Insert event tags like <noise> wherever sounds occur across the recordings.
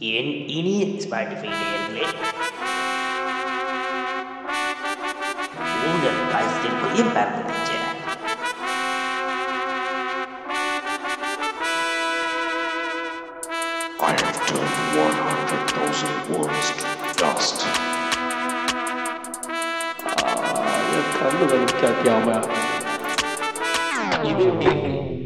என் இனிய ஸ்பாட்டிஃபை நேயர்களே உங்கள் positive impact picture I have turned 100,000. Ah,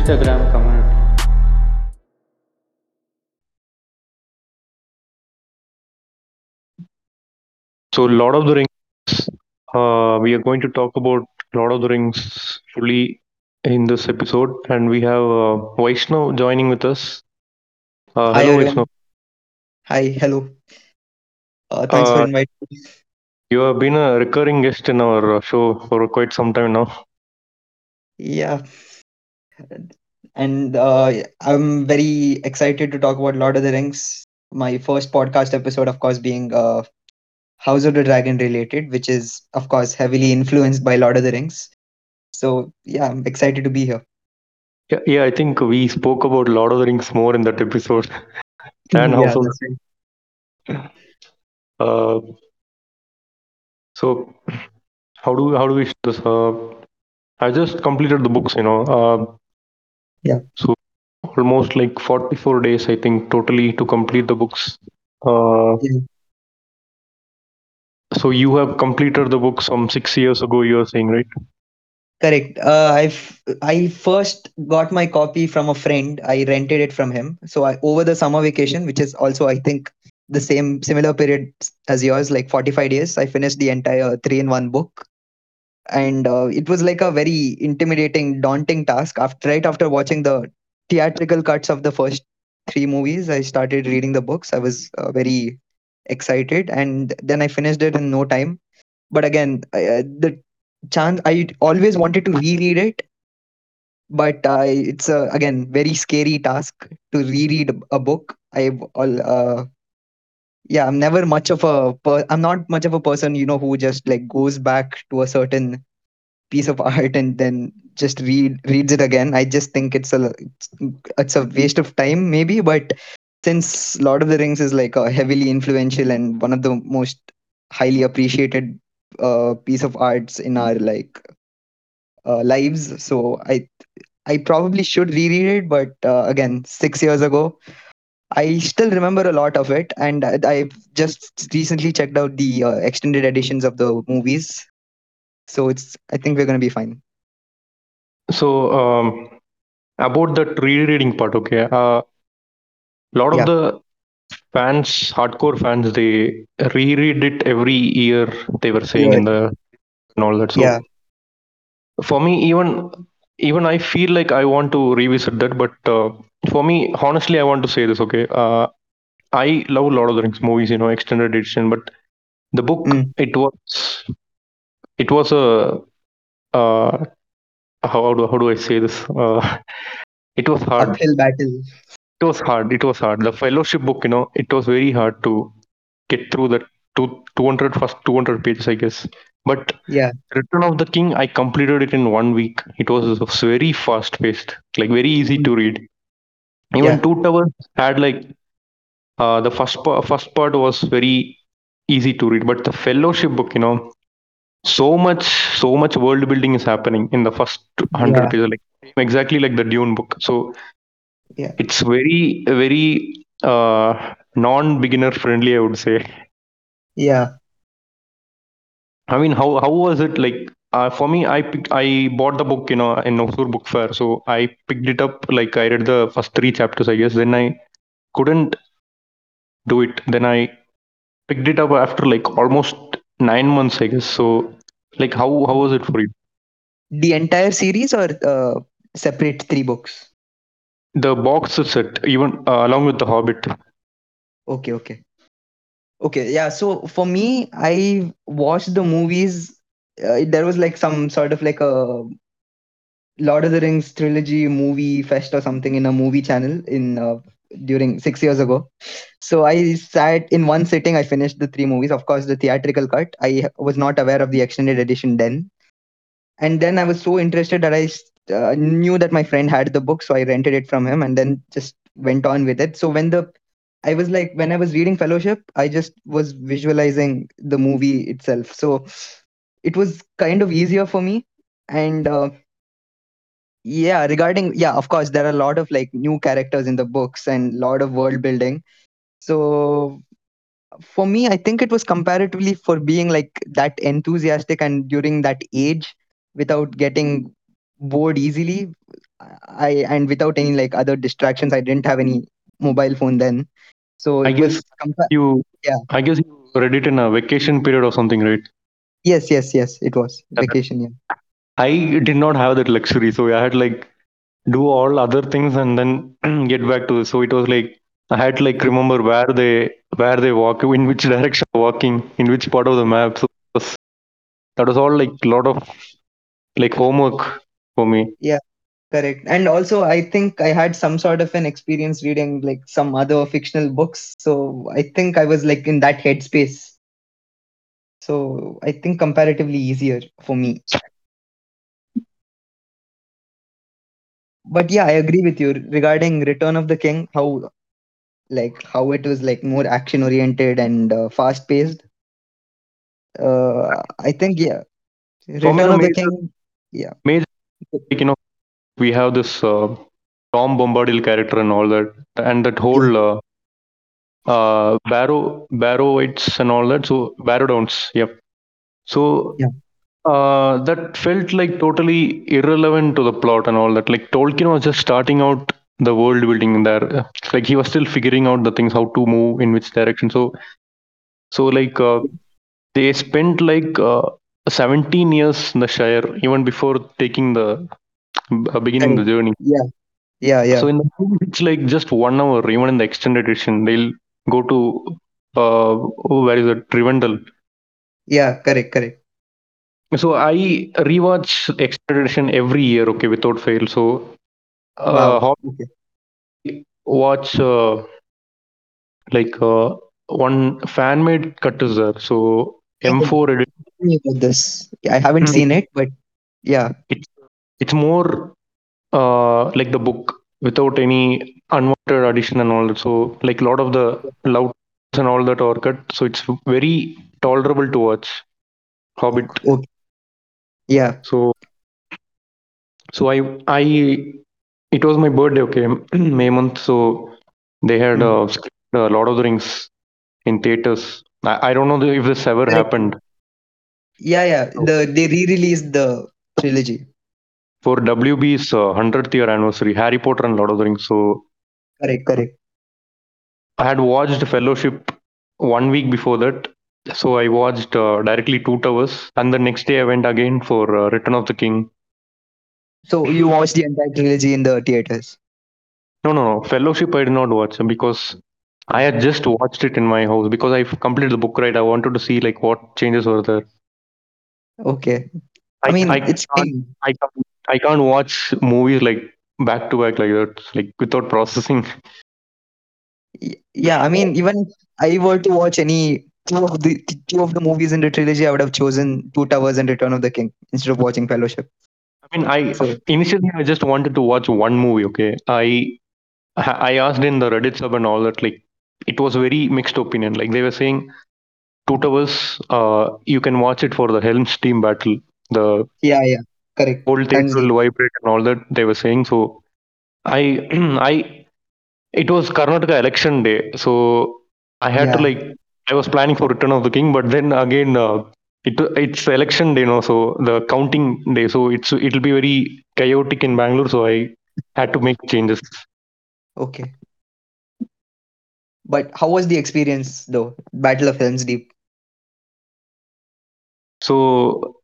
Filmstagram Community. So, Lord of the Rings, uh, we are going to talk about Lord of the Rings fully in this episode, and we have uh, Vaishnav joining with us. Uh, Hi, hello, Aryan. Vaishnav. Hi, hello. Uh, thanks for Uh, inviting me. You have been a recurring guest in our uh, show for quite some time now. Yeah, and uh, I'm very excited to talk about Lord of the Rings. My first podcast episode, of course, being uh, House of the Dragon related, which is, of course, heavily influenced by Lord of the Rings. So, yeah, I'm excited to be here. Yeah, yeah, I think we spoke about Lord of the Rings more in that episode, <laughs> and Yeah, House of that's right. Uh, so how do how do we this? Uh, I just completed the books, you know. Yeah. So almost like 44 days, I think, totally to complete the books. Uh, Yeah. so you have completed the book some six years ago. You are saying, right? Correct. Uh, I've I first got my copy from a friend. I rented it from him. So I, over the summer vacation, which is also I think the same similar period as yours, like 45 days, I finished the entire three in one book. And uh, it was like a very intimidating, daunting task. After right after watching the theatrical cuts of the first three movies, I started reading the books. I was uh, very excited, and then I finished it in no time. But again, I, uh, the chance i always wanted to reread it but uh, it's again very scary task to reread a book i all uh, yeah i'm never much of a per- i'm not much of a person you know who just like goes back to a certain piece of art and then just read reads it again. I just think it's a it's, a waste of time maybe but since lord of the rings is like a heavily influential and one of the most highly appreciated uh, piece of arts in our like uh, lives so i i probably should reread it but uh, again 6 years ago i still remember a lot of it and I, i've just recently checked out the uh, extended editions of the movies so it's i think we're going to be fine So um, about that rereading part, okay. A lot of Yeah. the fans, hardcore fans, they reread it every year. They were saying in the and all that. So Yeah. for me, even even I feel like I want to revisit that. But uh, for me, honestly, I want to say this. Okay, uh, I love Lord of the Rings movies, you know, extended edition. But the book, Mm. it was it was a uh, how do how do I say this? Uh, <laughs> it was hard. uphill battle It was hard. It was hard. The fellowship book, you know, it was very hard to get through the two, 200 first 200 pages, I guess. But yeah Return of the King, I completed it in one week. It was very fast paced, like very easy to read. Even Yeah. Two Towers had like uh, the first part, first part was very easy to read, but the Fellowship book, you know, so much, so much world building is happening in the first hundred Yeah. pages, like exactly like the Dune book. So Yeah. it's very, very uh, non-beginner friendly, I would say. yeah I mean, how how was it like? Uh, for me, I picked, I bought the book, you know, in Hosur Book Fair. So I picked it up. Like I read the first three chapters, I guess. Then I couldn't do it. Then I picked it up after like almost nine months, I guess. So, like, how how was it for you? the entire series or uh, separate three books the box set even uh, along with the Hobbit. Okay, okay. Okay, yeah. So for me, I watched the movies. Uh, there was like some sort of like a Lord of the Rings trilogy movie fest or something in a movie channel in uh, during six years ago. So I sat in one sitting. I finished the three movies. Of course, the theatrical cut. I was not aware of the extended edition then, and then I was so interested that I uh, knew that my friend had the book, so I rented it from him, and then just went on with it. So when the I was like when I was reading Fellowship, I just was visualizing the movie itself. So it was kind of easier for me, and. Uh, yeah regarding yeah of course there are a lot of like new characters in the books and a lot of world building so for me i think it was comparatively for being like that enthusiastic and during that age without getting bored easily i and without any like other distractions i didn't have any mobile phone then so I guess compa- you. Yeah. I guess you read it in a vacation period or something, right? Yes yes yes it was Yeah. vacation yeah I did not have that luxury, so I had like do all other things and then <clears throat> get back to this. So it was like I had to like remember where they where they walk, in which <laughs> direction walking, in which part of the map. So it was, that was all like a lot of like homework for me. Yeah, correct. And also, I think I had some sort of an experience reading like some other fictional books. So I think I was like in that headspace. So I think comparatively easier for me. But yeah, I agree with you regarding Return of the King, how like how it was like more action oriented and uh, fast paced. Uh, I think yeah, Return of the King. Yeah. major you know we have this uh, Tom Bombadil character and all that, and that whole uh, uh, Barrow Barrow-wights and all that. So Barrowdowns, yep. So Yeah. uh, that felt like totally irrelevant to the plot and all that. Like Tolkien was just starting out the world building there. Like he was still figuring out the things, how to move in which direction. So, so like uh, they spent like uh, 17 years in the Shire even before taking the uh, beginning the journey. Yeah. Yeah. Yeah. So in the it's like just one hour. Even in the extended edition, they'll go to uh, where is it? Rivendell. Yeah. Correct. Correct. So I rewatch extended edition every year, okay, without fail. So uh, Wow. how Okay. watch uh, like uh, one fan made cut is there. So M4 edit. tell me about this. I haven't Hmm. seen it, but yeah. It's it's more uh, like the book without any unwanted addition and all that. So like a lot of the loud and all that are cut. So it's very tolerable to watch. Hobbit. Okay. Yeah. So so I I it was my birthday. Okay, <clears throat> May month. So they had Hmm. uh, Lord of the Rings in theaters. I, I don't know if this ever Correct. happened Yeah, yeah. The they re-released the trilogy. for WB's uh, 100th year anniversary, Harry Potter and Lord of the Rings. So Correct, correct. I had watched Fellowship one week before that. So I watched uh, directly Two Towers, and the next day I went again for uh, Return of the King. So you watched the entire trilogy in the theaters. No, no, no. Fellowship I did not watch because I had just watched it in my house because I completed the book right. I wanted to see like what changes were there. Okay. I, I mean, I it's can't. I can't, I can't watch movies like back to back like that, like without processing. Yeah, I mean, even I were to watch any two of the two of the movies in the trilogy, I would have chosen Two Towers and Return of the King instead of watching Fellowship. I mean, I So initially I just wanted to watch one movie. Okay, I I asked in the Reddit sub and all that. Like, it was very mixed opinion. Like they were saying, Two Towers, uh, you can watch it for the Helm's Deep battle. The yeah, yeah, correct. theater And will vibrate and all that they were saying. So I <clears throat> I it was Karnataka election day, so I had to like I was planning for Return of the King, but then again uh, it it's election day, you know, so the counting day, so it's it'll be very chaotic in Bangalore, so I had to make changes. okay. But how was the experience though? Battle of Helm's Deep. So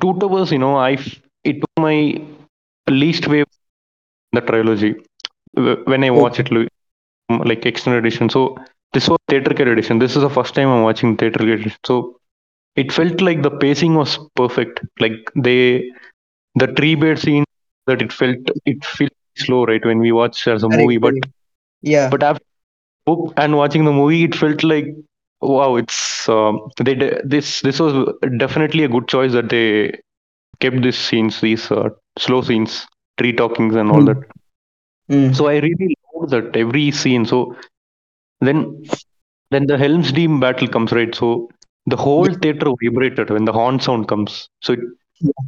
two towers, you know, I it was my least way the trilogy when I watch it like extended edition. So this was theatrical edition. This is the first time I'm watching theatrical edition. So it felt like the pacing was perfect. Like they the Treebeard scene that it felt it feels slow right when we watch as a movie, but. Yeah, but after and watching the movie, it felt like wow, it's um, they de- this this was definitely a good choice that they kept these scenes, these uh, slow scenes, tree talkings and all Hmm. that. Mm. So I really love that every scene. So then then the Helm's Deep battle comes right. So the whole theater vibrated when the horn sound comes. So it,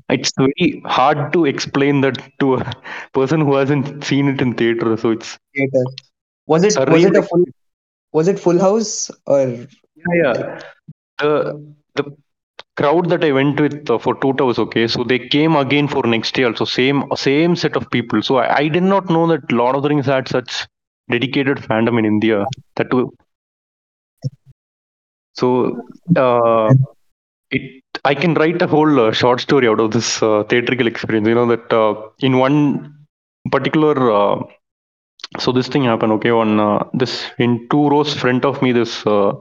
it's very hard to explain that to a <laughs> person who hasn't seen it in theater. So it's theater. Was it Surreal was it a full was it Full House or yeah, yeah. The the crowd that I went with uh, for two towers, okay, so they came again for next year. Also, same same set of people. So I, I did not know that Lord of the Rings had such dedicated fandom in India. That too. So uh, it I can write a whole uh, short story out of this uh, theatrical experience. You know that uh, in one particular. Uh, so this thing happened. Okay, on uh, this in two rows front of me, this uh,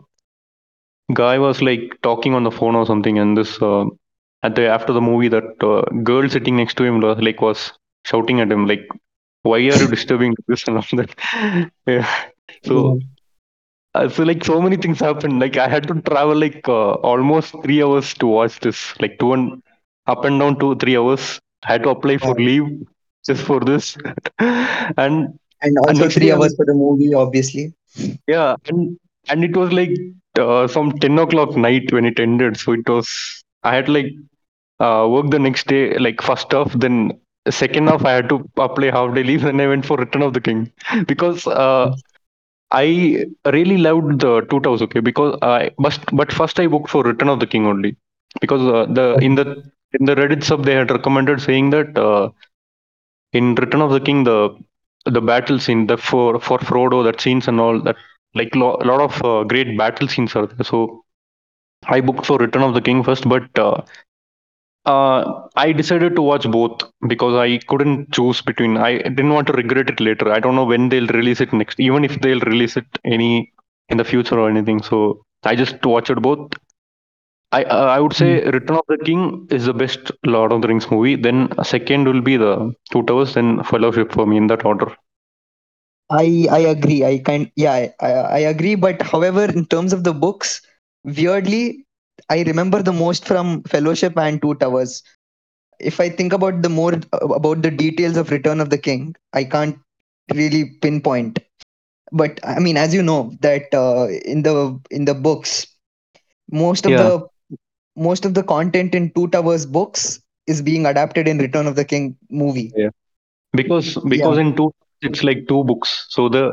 guy was like talking on the phone or something, and this uh, at the after the movie, that uh, girl sitting next to him was like was shouting at him like, "Why are you disturbing this and all that?" <laughs> yeah. So uh, so like so many things happened. Like I had to travel like uh, almost three hours to watch this. Like two and up and down two three hours. I had to apply for leave just for this, <laughs> and and also next three hours for the movie, obviously. yeah, and and it was like uh, some ten o'clock night when it ended. So it was I had like uh, work the next day, like first off, then second off I had to apply half day leave, <laughs> and I went for Return of the King because uh, I really loved the two towers. Okay, because I must but first I booked for Return of the King only because uh, the in the in the Reddit sub they had recommended saying that uh, in Return of the King the the battle scene the for for Frodo that scenes and all that like a lo- lot of uh, great battle scenes are there. So I booked for Return of the King first, but uh, uh, I decided to watch both because I couldn't choose between. I didn't want to regret it later. I don't know when they'll release it next, even if they'll release it any in the future or anything. So I just watched both. I uh, I would say Return of the King is the best Lord of the Rings movie. Then second will be the Two Towers, then Fellowship for me in that order. I I agree. I kind yeah I, I agree. But however, in terms of the books, weirdly, I remember the most from Fellowship and Two Towers. If I think about the more about the details of Return of the King, I can't really pinpoint. But I mean, as you know, that uh, in the in the books, most of Yeah. the most of the content in Two Towers books is being adapted in Return of the King movie. Yeah, because because in two it's like two books so the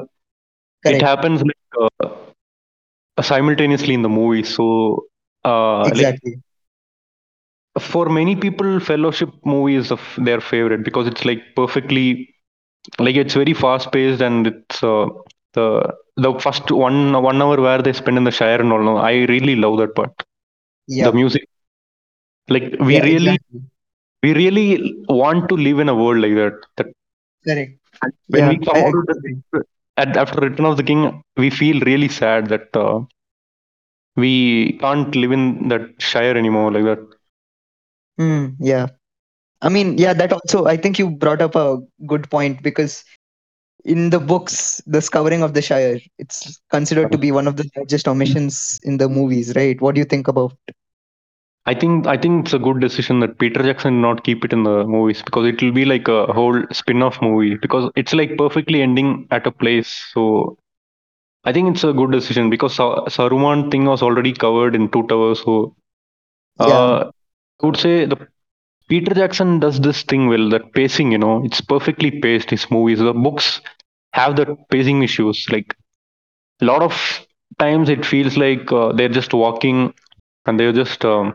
Correct. it happens like uh, simultaneously in the movie so uh like Exactly. for many people fellowship movie is of their favorite because it's like perfectly like it's very fast paced and it's uh, the the first one one hour where they spend in the shire and all i really love that part Yeah. the music like we yeah, really exactly. we really want to live in a world like that that Correct. When Yeah, we come I out of agree. the at, after return of the king we feel really sad that uh, we can't live in that shire anymore like that Hmm, yeah. I mean, yeah, that also, I think you brought up a good point because in the books, the scouring of the Shire, it's considered to be one of the largest omissions in the movies, right? What do you think about? I think i think it's a good decision that peter jackson not keep it in the movies because it will be like a whole spin-off movie because it's like perfectly ending at a place so i think it's a good decision because Sa- saruman thing was already covered in two towers so uh, Yeah. i would say the Peter Jackson does this thing well, that pacing, you know, it's perfectly paced, his movies. The books have that pacing issues. Like a lot of times it feels like uh, they're just walking and they're just, um,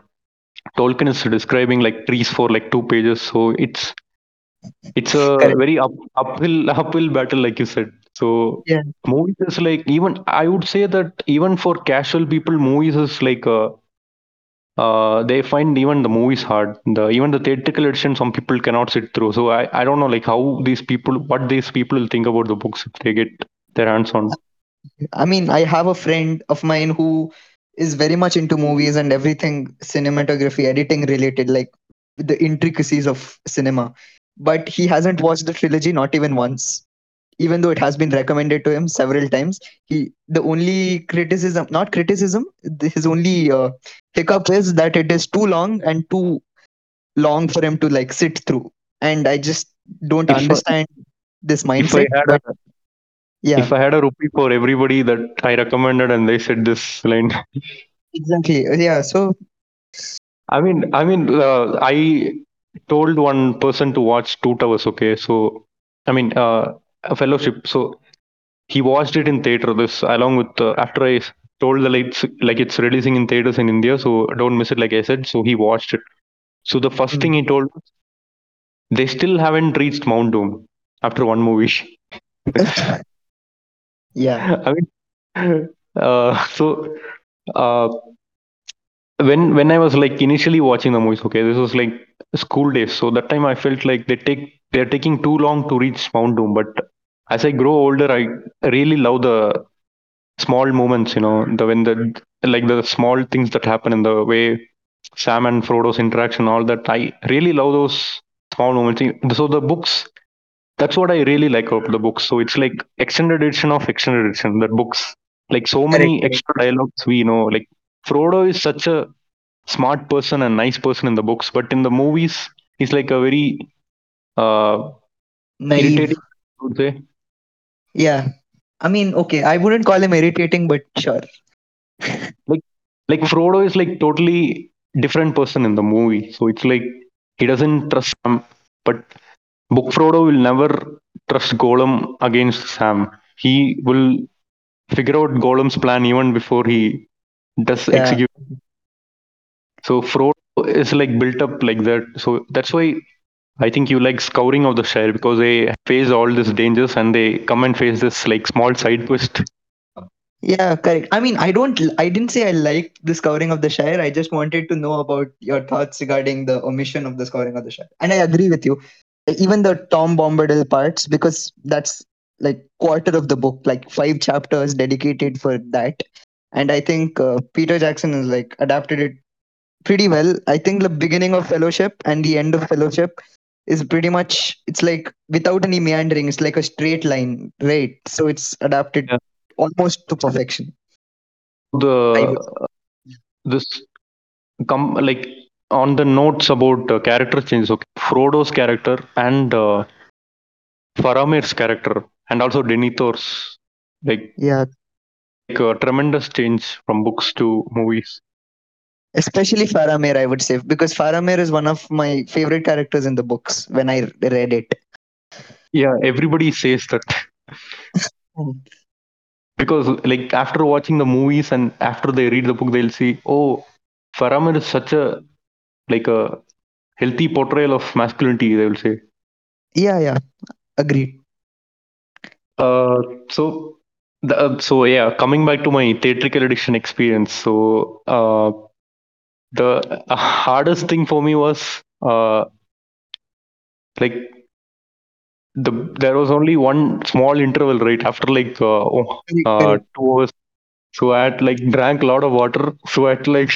Tolkien is describing like trees for like two pages. So it's, it's a Correct. very up, uphill, <laughs> uphill battle, like you said. So Yeah. movies is like, even, I would say that even for casual people, movies is like a, uh, they find even the movies hard. The even the theatrical edition, some people cannot sit through. So I, I don't know like how these people, what these people will think about the books if they get their hands on. I mean, I have a friend of mine who is very much into movies and everything cinematography, editing related, like the intricacies of cinema. But he hasn't watched the trilogy not even once, even though it has been recommended to him several times. He the only criticism, not criticism, his only uh, hiccup is that it is too long and too long for him to like sit through. And I just don't If I- understand this If I mindset. had a, yeah, if I had a rupee for everybody that I recommended and they said this line, exactly. Yeah. So I mean, I mean, uh, I told one person to watch Two Towers. Okay, so I mean, uh, a fellowship. So he watched it in theater. This along with uh, after I told the like it's, like it's releasing in theaters in India, so don't miss it. Like I said, so he watched it. So the first Mm. thing he told was, they still haven't reached Mount Doom after one movie. Yeah. I mean, uh, so uh, when when I was like initially watching the movies, okay, this was like school days. So that time I felt like they take they're taking too long to reach Mount Doom. But as I grow older, I really love the small moments. You know, the when the like the small things that happen in the way Sam and Frodo's interaction, all that. I really love those small moments. So the books. That's what I really like about the books. So it's like extended edition of extended edition. That books like so many extra dialogues we know. Like Frodo is such a smart person and nice person in the books, but in the movies, he's like a very uh, Naive. would say. Yeah. I mean, okay, I wouldn't call him irritating, but sure. <laughs> Like Frodo is like totally different person in the movie. So it's like he doesn't trust Sam, but book Frodo will never trust Gollum against Sam. He will figure out Gollum's plan even before he does Yeah. execute. So Frodo is like built up like that. So that's why I think you like Scouring of the Shire because they face all these dangers and they come and face this like small side twist. Yeah, correct. I mean, I don't, I didn't say I liked the scouring of the Shire. I just wanted to know about your thoughts regarding the omission of the scouring of the Shire. And I agree with you. Even the Tom Bombadil parts, because that's like quarter of the book, like five chapters dedicated for that. And I think uh, Peter Jackson has like adapted it pretty well. I think the beginning of Fellowship and the end of Fellowship is pretty much, it's like without any meandering, it's like a straight line, right? So it's adapted Yeah. almost to perfection. The this come like on the notes about uh, character changes. Okay, Frodo's character and uh, Faramir's character and also Denethor's like, Yeah, like a tremendous change from books to movies. especially Faramir, I would say, because Faramir is one of my favorite characters in the books when I read it. Yeah, everybody says that. <laughs> Because like after watching the movies and after they read the book, they'll see, oh, Faramir is such a like a healthy portrayal of masculinity. They will say. Yeah, yeah, agreed. Uh, so the, uh, so yeah, coming back to my theatrical edition experience. So uh, the uh, hardest thing for me was uh, like the there was only one small interval right after like uh, oh, uh, two hours. So I had like drank a lot of water. So I had like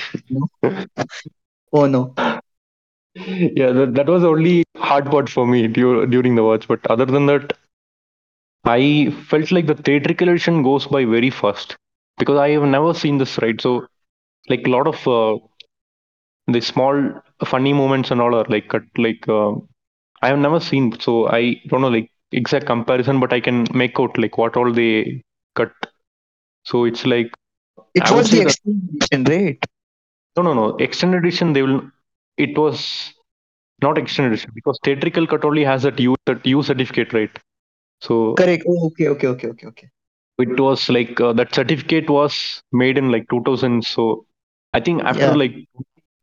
<laughs> <laughs> Oh no. yeah, that, that was the only hard part for me dur- during the watch. But other than that, I felt like the theatrical edition goes by very fast because I have never seen this right. So like a lot of uh, the small funny moments and all are like cut like uh, I have never seen. So I don't know like exact comparison, but I can make out like what all they cut. So it's like It I was the extended edition, right? No no no extended edition they will it was not extended edition because theatrical cut only has that U that U certificate right. So Correct. Oh, okay, okay, okay, okay, okay. it was like uh, that certificate was made in like 2000 so i think after Yeah. like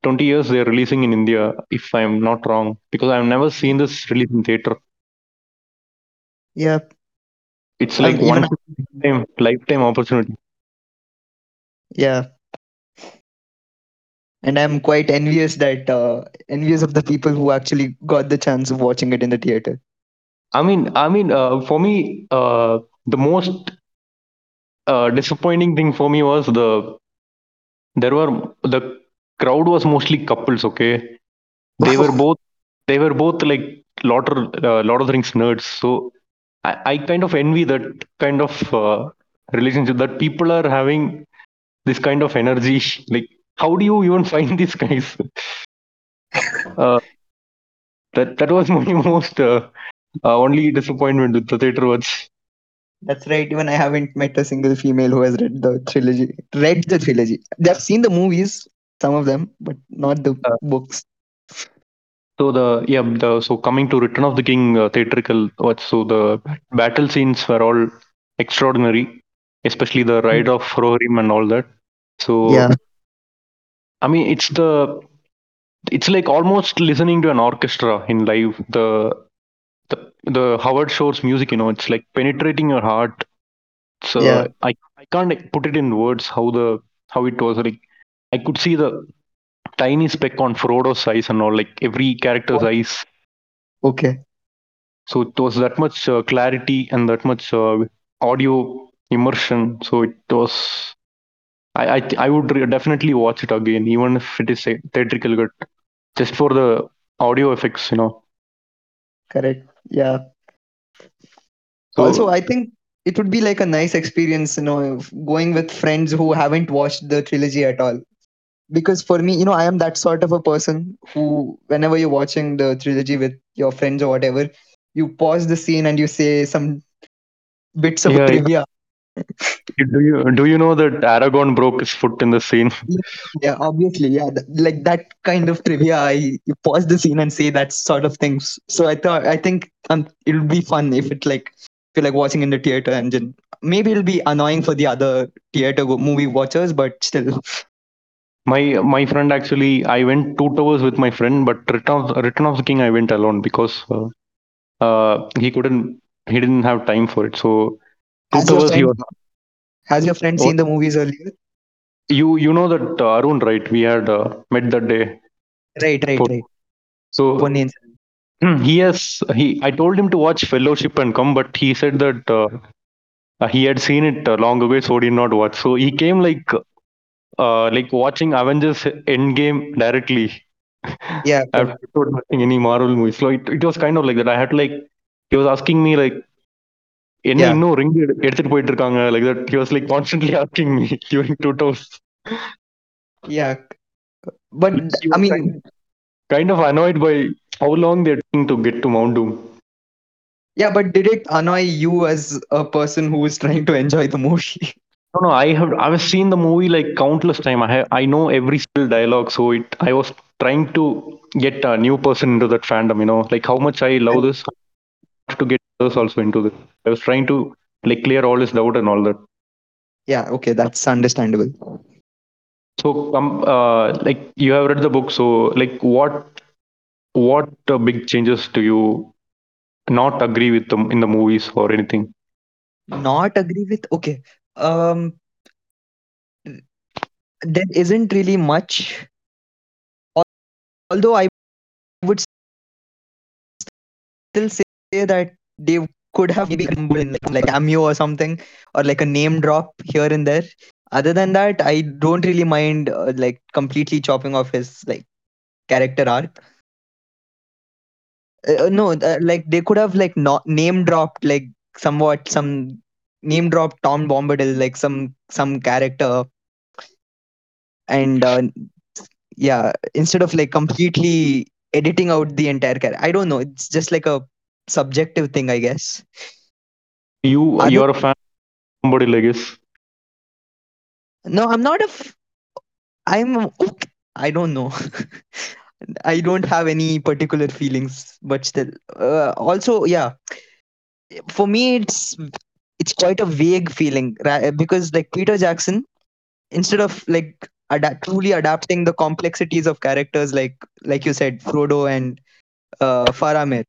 20 years they're releasing in india if i'm not wrong because i've never seen this released in theater Yeah, it's like one lifetime lifetime opportunity yeah. And I'm quite envious that uh, envious of the people who actually got the chance of watching it in the theater. I mean, I mean, uh, for me, uh, the most uh, disappointing thing for me was the there were the crowd was mostly couples. Okay, they were <laughs> both they were both like Lord of, uh, Lord of the Rings nerds. So I, I kind of envy that kind of uh, relationship that people are having this kind of energy. Like, how do you even find these guys? uh, that that was my <laughs> most uh, uh, only disappointment with the theater was. That's right. Even I haven't met a single female who has read the trilogy. Read the trilogy. They've seen the movies, some of them, but not the Uh, books. So the yeah the so coming to Return of the King uh, theatrical what so the battle scenes were all extraordinary, especially the ride of Rohirrim and all that. So Yeah. I mean it's the it's like almost listening to an orchestra in live. The the the Howard Shore's music, you know, it's like penetrating your heart. So Yeah. I I can't like, put it in words how the how it was like. I could see the tiny speck on Frodo's eyes and all, like every character's eyes. Okay. So it was that much uh, clarity and that much uh, audio immersion. So it was. I I, th- I would re- definitely watch it again, even if it is theatrical cut, just for the audio effects, you know. Correct. Yeah. So also, I think it would be like a nice experience, you know, going with friends who haven't watched the trilogy at all. Because for me, you know, I am that sort of a person who, whenever you're watching the trilogy with your friends or whatever, you pause the scene and you say some bits of Yeah, yeah. <laughs> do you do you know that Aragorn broke his foot in the scene? Yeah, obviously, yeah, like that kind of trivia. I pause the scene and say that sort of things. So I thought, I think um, it'll be fun if it like feel like watching in the theater and then maybe it'll be annoying for the other theater movie watchers, but still, My my friend actually, I went two towers with my friend, but Return of, Return of the King I went alone because uh, uh, he couldn't, he didn't have time for it. So two towers he was. Has your friend seen the movies earlier? You you know that uh, Arun right? We had uh, met that day. Right, right, For- right. So Ponniyin he has he. I told him to watch Fellowship and come, but he said that uh, uh, he had seen it uh, long ago, so he did not watch. So he came like uh, like watching Avengers Endgame directly. Yeah, I've not watching any Marvel movies. So it, it was kind of like that. I had to like he was asking me like என்ன Yeah. இன்னும் ring எடுத்துட்டு போயிட்டு இருக்காங்க like that he was like constantly asking me during two tours yeah. But He I was mean, kind- kind of annoyed by how long they're taking to get to Mount Doom yeah. But did it annoy you as a person who is trying to enjoy the movie? <laughs> no no I have I've seen the movie like countless time I have, I know every single dialogue so it I was trying to get a new person into that fandom you know like how much I love this to get others also into this I was trying to like clear all this doubt and all that Yeah, okay, that's understandable. So, um, uh, like you have read the book, so like what what uh, big changes do you not agree with them in the movies or anything? not agree with okay um there isn't really much although i would still say that they could have maybe in like, like cameo or something or like a name drop here and there. Other than that i don't really mind uh, like completely chopping off his like character arc. Uh, no uh, like they could have like not name dropped like somewhat some name dropped Tom Bombadil like some some character. And uh, yeah instead of like completely editing out the entire character I don't know it's just like a subjective thing I guess You Other- you're a fan of somebody, I guess. no I'm not a f- I'm okay. I don't know <laughs> I don't have any particular feelings but still uh, also yeah for me it's it's quite a vague feeling ra- because like Peter Jackson instead of like adapt, truly adapting the complexities of characters like like you said Frodo and uh, Faramir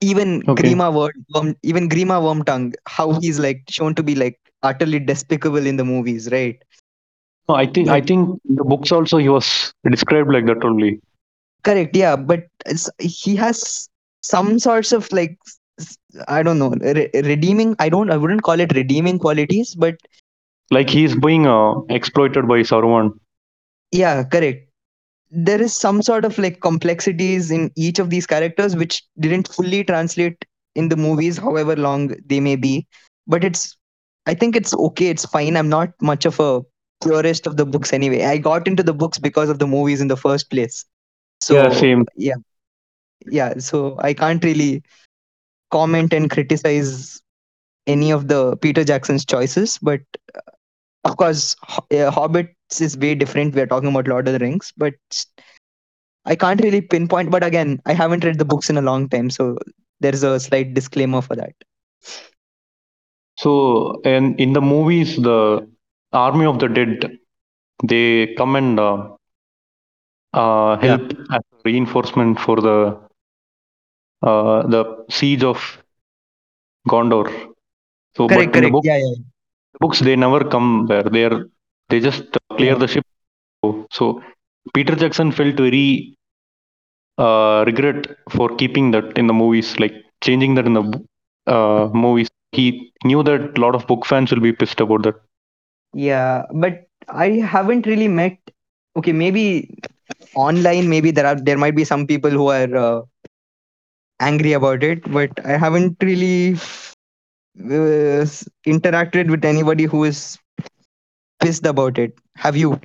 even Okay. Grima Worm, even Grima Wormtongue how he's like shown to be like utterly despicable in the movies right No, I think I think the books also he was described like that only. Correct, yeah, but he has some sorts of like I don't know re- redeeming. I don't. I wouldn't call it redeeming qualities, but Like he's being uh, exploited by Saruman. yeah, correct. There is some sort of like complexities in each of these characters which didn't fully translate in the movies, however long they may be. But it's, I think it's okay. It's fine. I'm not much of a purist of the books anyway. I got into the books because of the movies in the first place. So yeah, same. yeah, yeah. So I can't really comment and criticize any of the Peter Jackson's choices, but uh, of course, uh, Hobbits is way different. We are talking about Lord of the Rings, but I can't really pinpoint. But again, I haven't read the books in a long time, so there's a slight disclaimer for that. So, and in the movies, the army of the dead, they come and uh, uh, Yeah. help as reinforcement for the uh, the siege of Gondor. So, Correct, but in the correct. book, Yeah, yeah, books they never come there. They are they just clear the ship. So, Peter Jackson felt very uh, regret for keeping that in the movies, like changing that in the uh, movies. He knew that a lot of book fans will be pissed about that. yeah. But I haven't really met. Okay, maybe online, maybe there are there might be some people who are uh, angry about it, but I haven't really uh, interacted with anybody who is pissed about it. Have you?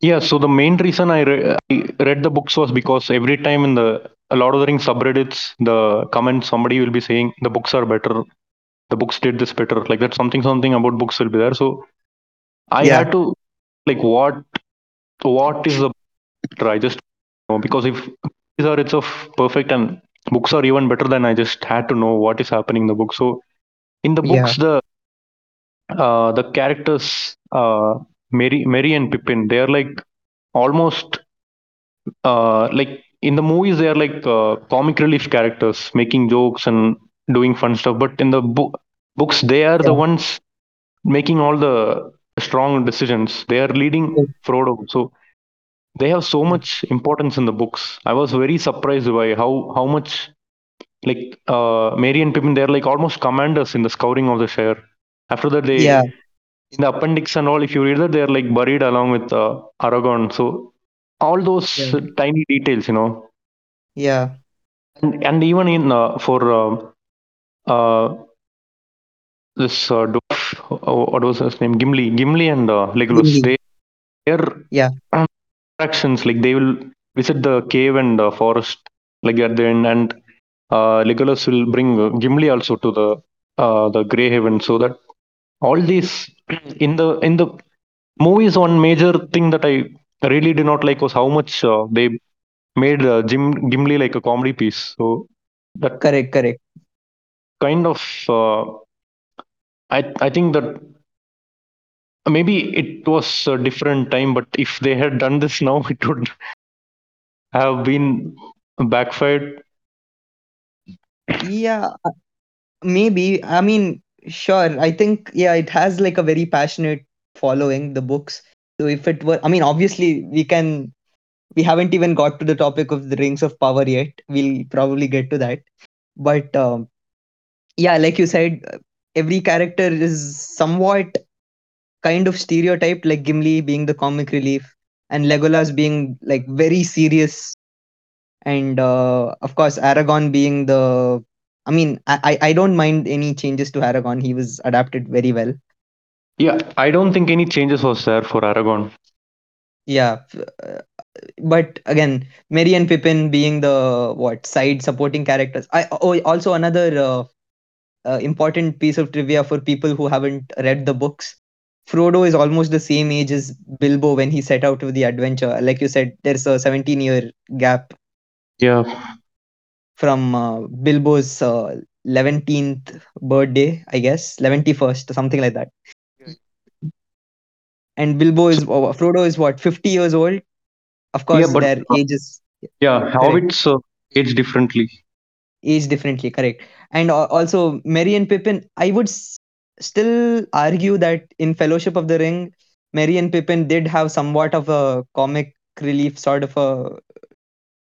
Yeah, so the main reason I, re- I read the books was because every time in the a lot of the Rings subreddits, the comments somebody will be saying the books are better, the books did this better, like that something something about books will be there. So I Yeah. had to like what what is the? I just know because if these are it's of perfect and books are even better than I just had to know what is happening in the book. So in the Yeah. books the uh, the characters uh, Merry Merry and Pippin they are like almost uh, like in the movies they are like uh, comic relief characters making jokes and doing fun stuff. But in the bo- books they are the ones making all the strong decisions. They are leading frodo. So they have so much importance in the books. I was very surprised by how how much like uh merry and pippin they're like almost commanders in the scouring of the shire after that they Yeah. in the appendix and all if you read that they're like buried along with uh, aragorn so all those Yeah. tiny details you know Yeah. and, and even in uh, for uh, uh, this uh, dwarf, uh, what was his name gimli gimli and uh, legolas Gimli. they their Yeah. <clears throat> interactions like they will visit the cave and uh, forest like at the end and uh, legolas will bring gimli also to the uh, the gray haven so that all these <clears throat> in the in the movies one major thing that i really did not like was how much uh, they made uh, Jim Gimli like a comedy piece. So that Correct. Correct. kind of uh, I I think that maybe it was a different time, but if they had done this now, <laughs> it would have been backfired. Yeah. Maybe. I mean, sure. I think yeah, it has like a very passionate following. The books. So if it were, I mean, obviously we can. We haven't even got to the topic of the Rings of Power yet. We'll probably get to that. But um, yeah, like you said, every character is somewhat kind of stereotyped, like Gimli being the comic relief and Legolas being like very serious, and uh, of course Aragorn being the. I mean, I I don't mind any changes to Aragorn. He was adapted very well. Yeah, I don't think any changes was there for Aragorn. Yeah, uh, but again, Merry and Pippin being the what side supporting characters. I oh, also another uh, uh, important piece of trivia for people who haven't read the books. Frodo is almost the same age as Bilbo when he set out with the adventure. Like you said, there's a 17 year gap Yeah, from uh, Bilbo's uh, 11th birthday, I guess, 11st, something like that. And Bilbo is, oh, Frodo is what, 50 years old? Of course, yeah, but, their uh, ages yeah, hobbits uh, age differently. age differently, correct. And al- also, Merry and Pippin, I would s- still argue that in Fellowship of the Ring, Merry and Pippin did have somewhat of a comic relief sort of a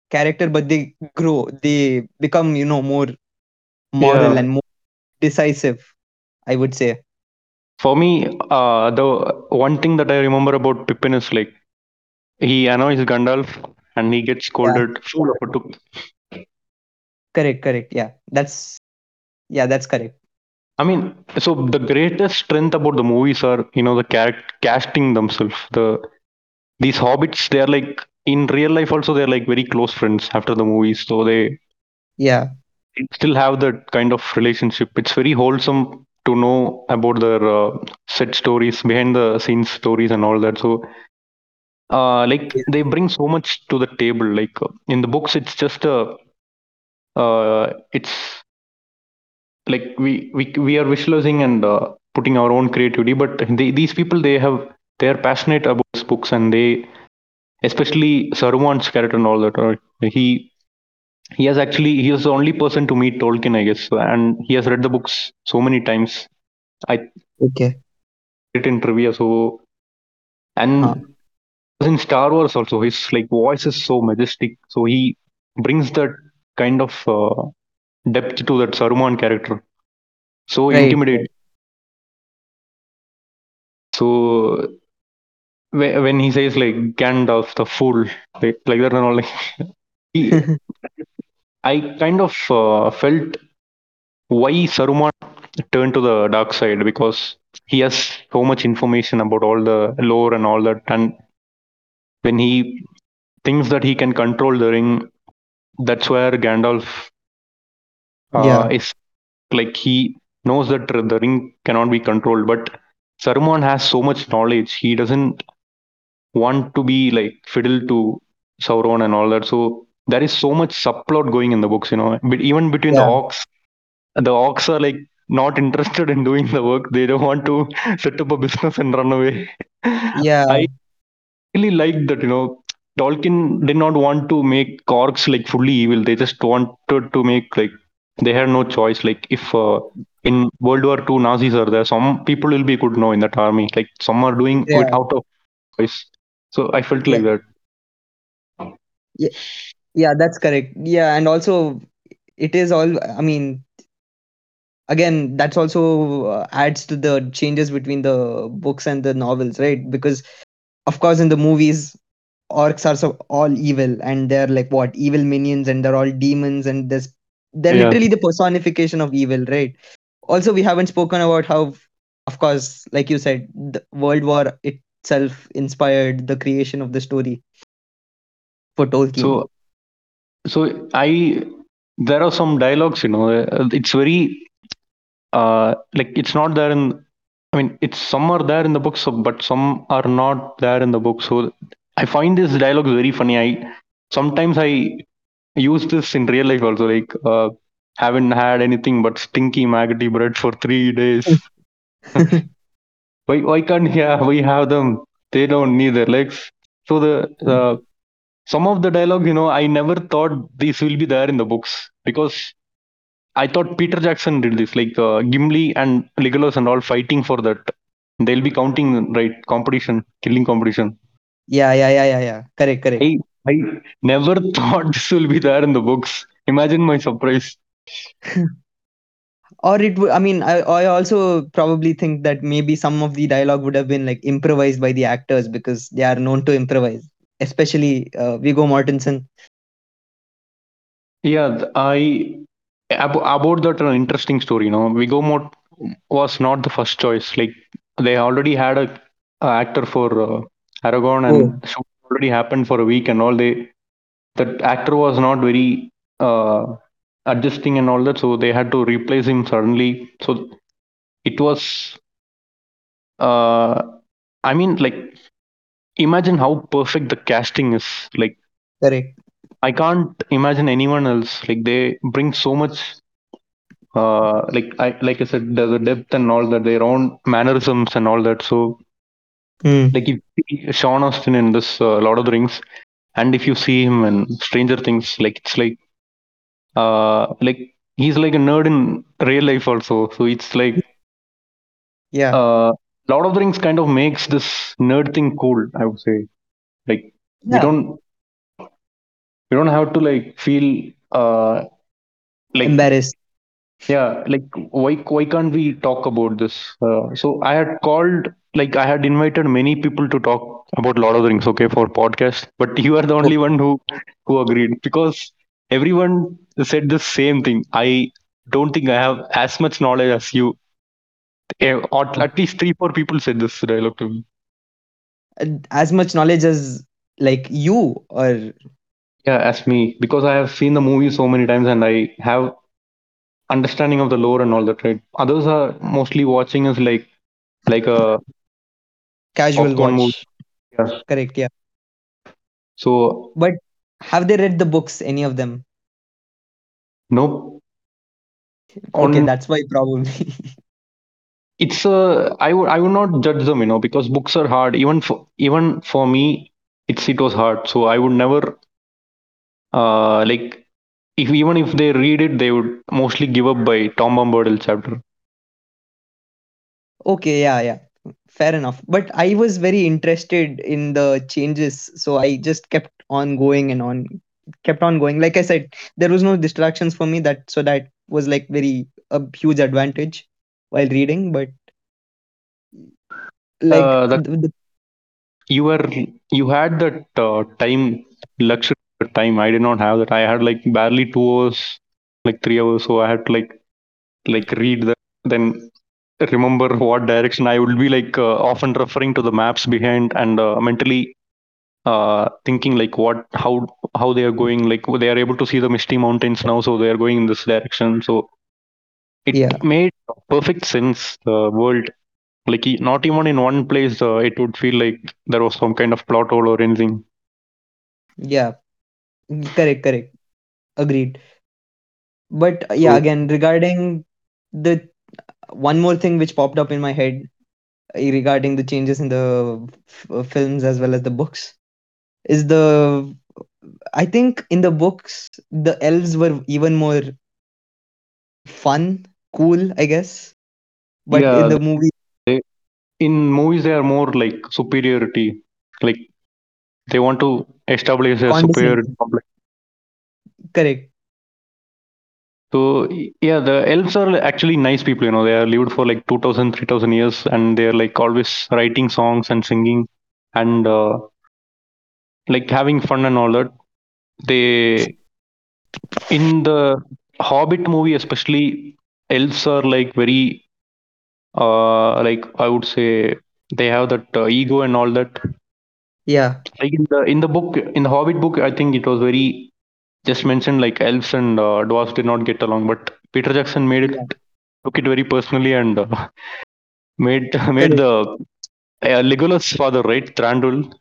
character, but they grow, they become, you know, more moral Yeah. and more decisive, I would say. For me, uh, the one thing that I remember about Pippin is like he annoys Gandalf and he gets scolded. Fool of a took. Correct, correct. Yeah, that's yeah, that's correct. I mean, so the greatest strength about the movies are, you know, the character casting themselves. The these hobbits, they are like in real life also they're like very close friends after the movies. So they Yeah, still have that kind of relationship. It's very wholesome to know about their uh, set stories, behind the scenes stories, and all that. So, uh, like Yeah. they bring so much to the table. Like uh, in the books, it's just a, uh, it's like we we we are visualizing and uh, putting our own creativity. But they, these people, they have they are passionate about books, and they especially Saruman's character and all that. Uh, he he has actually he was the only person to meet Tolkien, I guess, and he has read the books so many times. I okay. it in trivia, so and Huh. in Star Wars also, his like voice is so majestic, so he brings that kind of uh, depth to that Saruman character, so Right, intimidating. So when he says like Gandalf the fool, like, like that and all, like he, I kind of uh, felt why Saruman turned to the dark side because he has so much information about all the lore and all that, and when he thinks that he can control the ring, that's where Gandalf uh, Yeah. is like he knows that the ring cannot be controlled, but Saruman has so much knowledge. He doesn't want to be like fiddle to Sauron and all that. So there is so much subplot going in the books, you know. But even between the Yeah. orcs, the orcs are like not interested in doing the work. They don't want to <laughs> set up a business and run away. Yeah. I really like that, you know. Tolkien did not want to make orcs like fully evil. They just wanted to make like they had no choice. Like if uh, in World War Two Nazis are there, some people will be good now in that army. Like some are doing Yeah. it out of choice. So I felt like that. Yeah, yeah, that's correct. Yeah, and also it is all, I mean, again, that's also uh, adds to the changes between the books and the novels, right? Because of course in the movies orcs are so all evil and they're like what evil minions and they're all demons and there's they're Yeah. literally the personification of evil right also we haven't spoken about how of course like you said the world war itself inspired the creation of the story for tolkien So so I there are some dialogues, you know. uh, It's very uh like it's not there in. I mean, it's some are there in the books, but some are not there in the book. So I find this dialogue very funny. I sometimes I use this in real life also. Like, uh, haven't had anything but stinky maggoty bread for three days. <laughs> <laughs> why why can't <laughs> yeah we have them? They don't need their legs. So the uh, some of the dialogue, you know, I never thought this will be there in the books because I thought Peter Jackson did this, like uh, Gimli and Legolas and all fighting for that. They'll be counting right competition, killing competition. yeah yeah yeah yeah yeah correct correct I I never <laughs> thought this will be there in the books. Imagine my surprise. <laughs> or it would i mean I, I also probably think that maybe some of the dialogue would have been like improvised by the actors because they are known to improvise especially uh, Viggo Mortensen Yeah, I ab- about that an interesting story. You know, Viggo Mort was not the first choice. Like they already had a, a actor for uh, Aragorn, and shoot already happened for a week and all. They that actor was not very uh, adjusting and all that, so they had to replace him suddenly. So it was. Uh, I mean, like imagine how perfect the casting is. Like correct I can't imagine anyone else. Like they bring so much uh like I like I said, there's a depth and all that, their own mannerisms and all that. So Hmm. like if you see Sean Astin in this uh, Lord of the Rings, and if you see him in Stranger Things, like it's like uh like he's like a nerd in real life also. So it's like yeah uh Lord of the Rings kind of makes this nerd thing cool. I would say, like we Yeah. don't we don't have to like feel uh like Embarrassed. yeah like why why can't we talk about this? Uh, so I had called like I had invited many people to talk about Lord of the Rings, okay, for podcast, but you are the only one who who agreed because everyone said the same thing. I don't think I have as much knowledge as you. Eh, Or at least three, four people said this dialogue to me. Uh, As much knowledge as like you or Yeah, as me, because I have seen the movie so many times and I have understanding of the lore and all that, right? Others are mostly watching us like like a casual popcorn movie. watch. Yeah. Correct. Yeah. So But have they read the books? Any of them? nope. Okay, On that's why probably. <laughs> it's a I would I would not judge them, you know, because books are hard. Even for even for me, it's it was hard. So I would never uh like if even if they read it, they would mostly give up by Tom Bombadil chapter. Okay, yeah, yeah. Fair enough. But I was very interested in the changes, so I just kept on going and on, kept on going. Like I said, there was no distractions for me that so that was like very a huge advantage while reading. But like Uh, the, the, you were you had that uh, time luxury time. I did not have that. I had like barely two hours, like three hours. So I had to like like read that, then remember what direction I would be like uh, often referring to the maps behind and uh, mentally uh, thinking like what how how they are going like they are able to see the misty mountains now so they are going in this direction. So it yeah, made perfect sense the world. Like not even in one place uh, it would feel like there was some kind of plot hole or anything. Yeah, correct, correct. Agreed. But uh, yeah, so again, regarding the one more thing which popped up in my head uh, regarding the changes in the f- uh, films as well as the books is the I think in the books the elves were even more fun, cool, I guess. But in the movie, they, in movies they are more like superiority like they want to establish a superiority complex Correct. So yeah, the elves are actually nice people. You know, they are lived for like 2000, 3000 years, and they're like always writing songs and singing, and uh, like having fun and all that. They in the Hobbit movie, especially, elves are like very uh like I would say they have that uh, ego and all that. Yeah. Like in the in the book, in the Hobbit book, I think it was very just mentioned like elves and uh, dwarves did not get along, but Peter Jackson made it took it very personally and uh, <laughs> made <laughs> made the uh, Legolas father right Thranduil.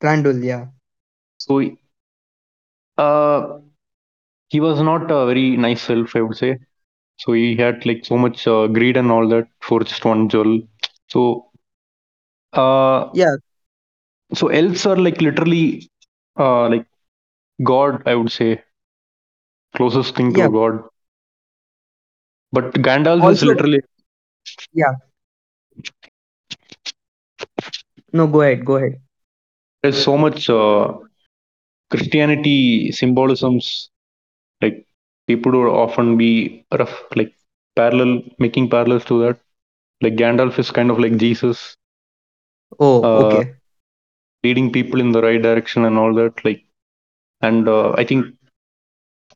Trandul, yeah. So uh, he was not a very nice elf, I would say. So he had like so much uh, greed and all that for just one jewel. So uh, Yeah. so elves are like literally uh, like God, I would say, closest thing to Yeah. a god. But Gandalf is literally yeah. No, go ahead. Go ahead. there's so much uh, Christianity symbolisms. Like people would often be rough, like parallel, making parallels to that. Like Gandalf is kind of like Jesus, Oh, uh, okay. leading people in the right direction and all that. Like, and uh, I think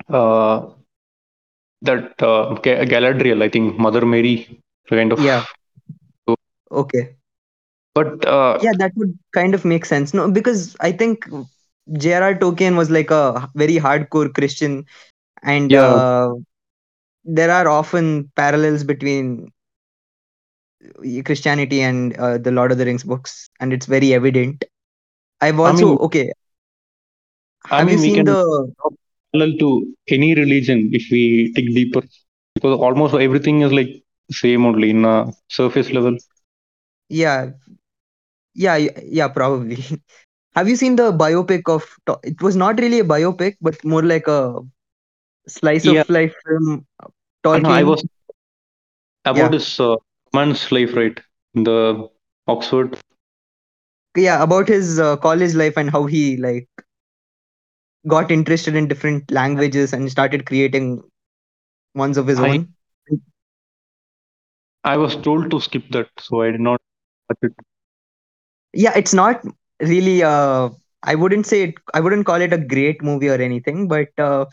uh, that uh, Galadriel, I think Mother Mary, kind of. Yeah. Okay. But uh, Yeah, that would kind of make sense. No, because I think J.R.R. Tolkien was like a very hardcore Christian, and yeah, uh, there are often parallels between Christianity and uh, the Lord of the Rings books, and it's very evident. I've I also mean, okay. I mean, we can the? parallel to any religion if we dig deeper, because almost everything is like same only in a surface level. Yeah, yeah, yeah. Probably. <laughs> Have you seen the biopic of? It was not really a biopic, but more like a slice Yeah, of life film. no, I Tolkien. was about Yeah, his uh, man's life, right? The Oxford. Yeah, about his uh, college life and how he like got interested in different languages and started creating ones of his I- own. I was told to skip that, so I did not watch it. Yeah, it's not really. Uh, I wouldn't say it. I wouldn't call it a great movie or anything, but uh,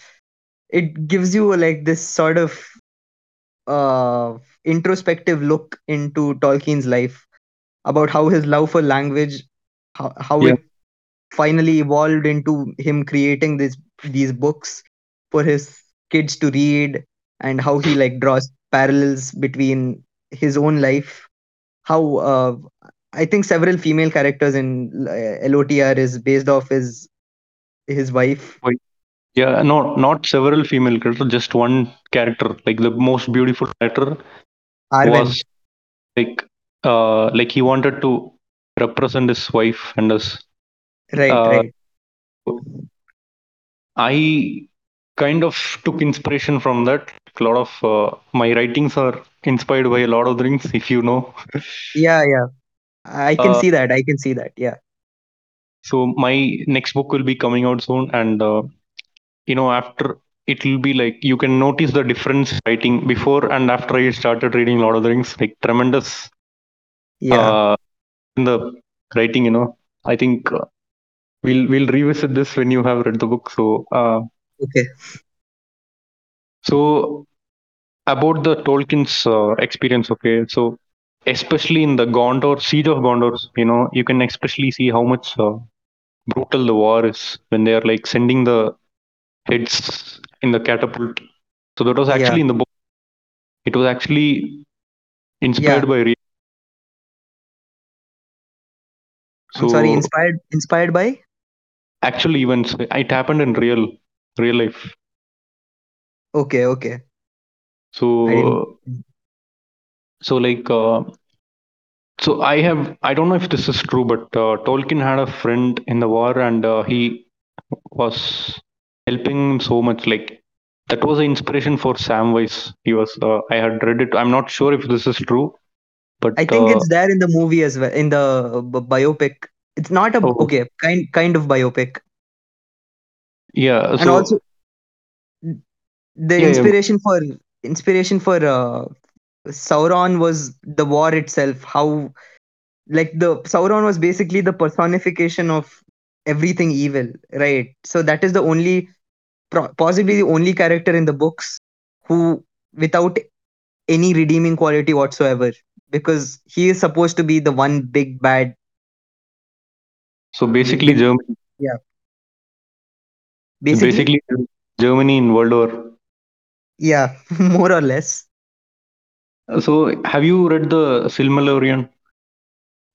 it gives you like this sort of uh, introspective look into Tolkien's life about how his love for language, how, how Yeah. it finally evolved into him creating this these books for his kids to read, and how he like draws parallels between his own life. How uh, I think several female characters in uh, LOTR is based off his his wife. Yeah, no, not several female characters, just one character. Like the most beautiful character Arwen. was like, uh, like he wanted to represent his wife and his. Right, uh, right. I kind of took inspiration from that. A lot of uh, my writings are inspired by a lot of things, if you know. Yeah, yeah. I can uh, see that. I can see that. Yeah. So my next book will be coming out soon, and uh, you know, after it will be like you can notice the difference writing before and after I started reading Lord of the Rings, like tremendous Yeah. uh, in the writing. You know, I think uh, we'll we'll revisit this when you have read the book. So uh, okay. so about the Tolkien's uh, experience. Okay, so especially in the Gondor siege of Gondor, you know, you can especially see how much uh, brutal the war is when they are like sending the heads in the catapult. So that was Yeah. actually in the book. It was actually inspired Yeah. by real. So I'm sorry. Inspired. Inspired by. Actual events. It happened in real real life. Okay. Okay. So so like uh, so I have I don't know if this is true, but uh, Tolkien had a friend in the war and uh, he was helping him so much. Like that was the inspiration for Samwise. He was uh, I had read it. I'm not sure if this is true, but I think uh, it's there in the movie as well. In the biopic. It's not a Oh. okay kind kind of biopic. yeah. And also the Yeah, yeah. inspiration for inspiration for uh, Sauron was the war itself. How like the Sauron was basically the personification of everything evil, right? So that is the only possibly the only character in the books who without any redeeming quality whatsoever because he is supposed to be the one big bad so basically Germany. basically, Basically Germany in World War. yeah <laughs> more or less uh, So have you read the Silmarillion?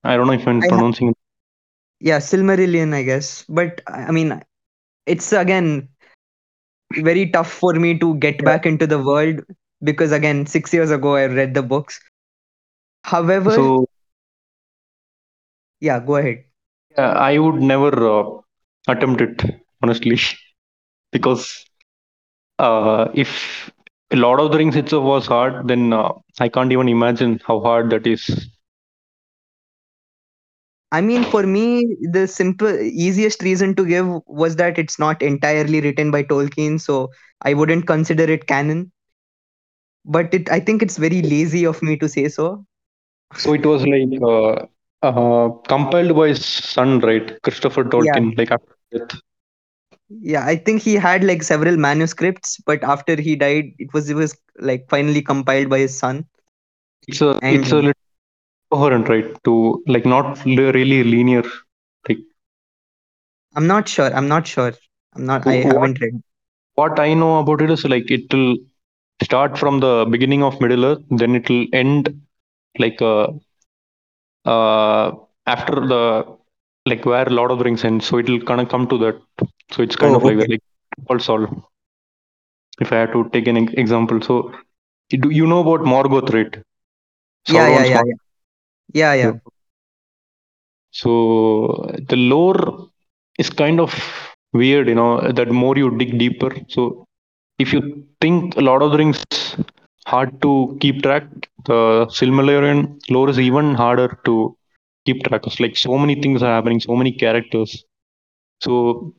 I don't know if I'm I ha- pronouncing it. yeah silmarillion i guess but i I mean it's again very tough for me to get back into the world because again 6 years ago i read the books however So yeah go ahead yeah, I would never uh, attempt it honestly. <laughs> Because uh, if Lord of the Rings itself was hard, then uh, I can't even imagine how hard that is. i mean for me the simple easiest reason to give was that it's not entirely written by tolkien so i wouldn't consider it canon. But it i think it's very lazy of me to say so. So it was like uh, compiled by his son, right? Christopher Tolkien, like after death. yeah i think he had like several manuscripts but after he died it was it was like finally compiled by his son It's a it's a little coherent, right? To like not really linear. Like i'm not sure i'm not sure i'm not i What- haven't read what I know about it is like it will start from the beginning of Middle Earth, then it will end like uh, uh after the like where Lord of the Rings ends. So it will kind of come to that. So it's kind Oh, of like okay. Like all solved. If I had to take an example, so do you know about Morgoth, right? yeah yeah yeah Morgoth. yeah yeah yeah So the lore is kind of weird, you know, that more you dig deeper. So if you think a lot of the rings hard to keep track, the Silmarillion lore is even harder to keep track of. Like so many things are happening, so many characters. So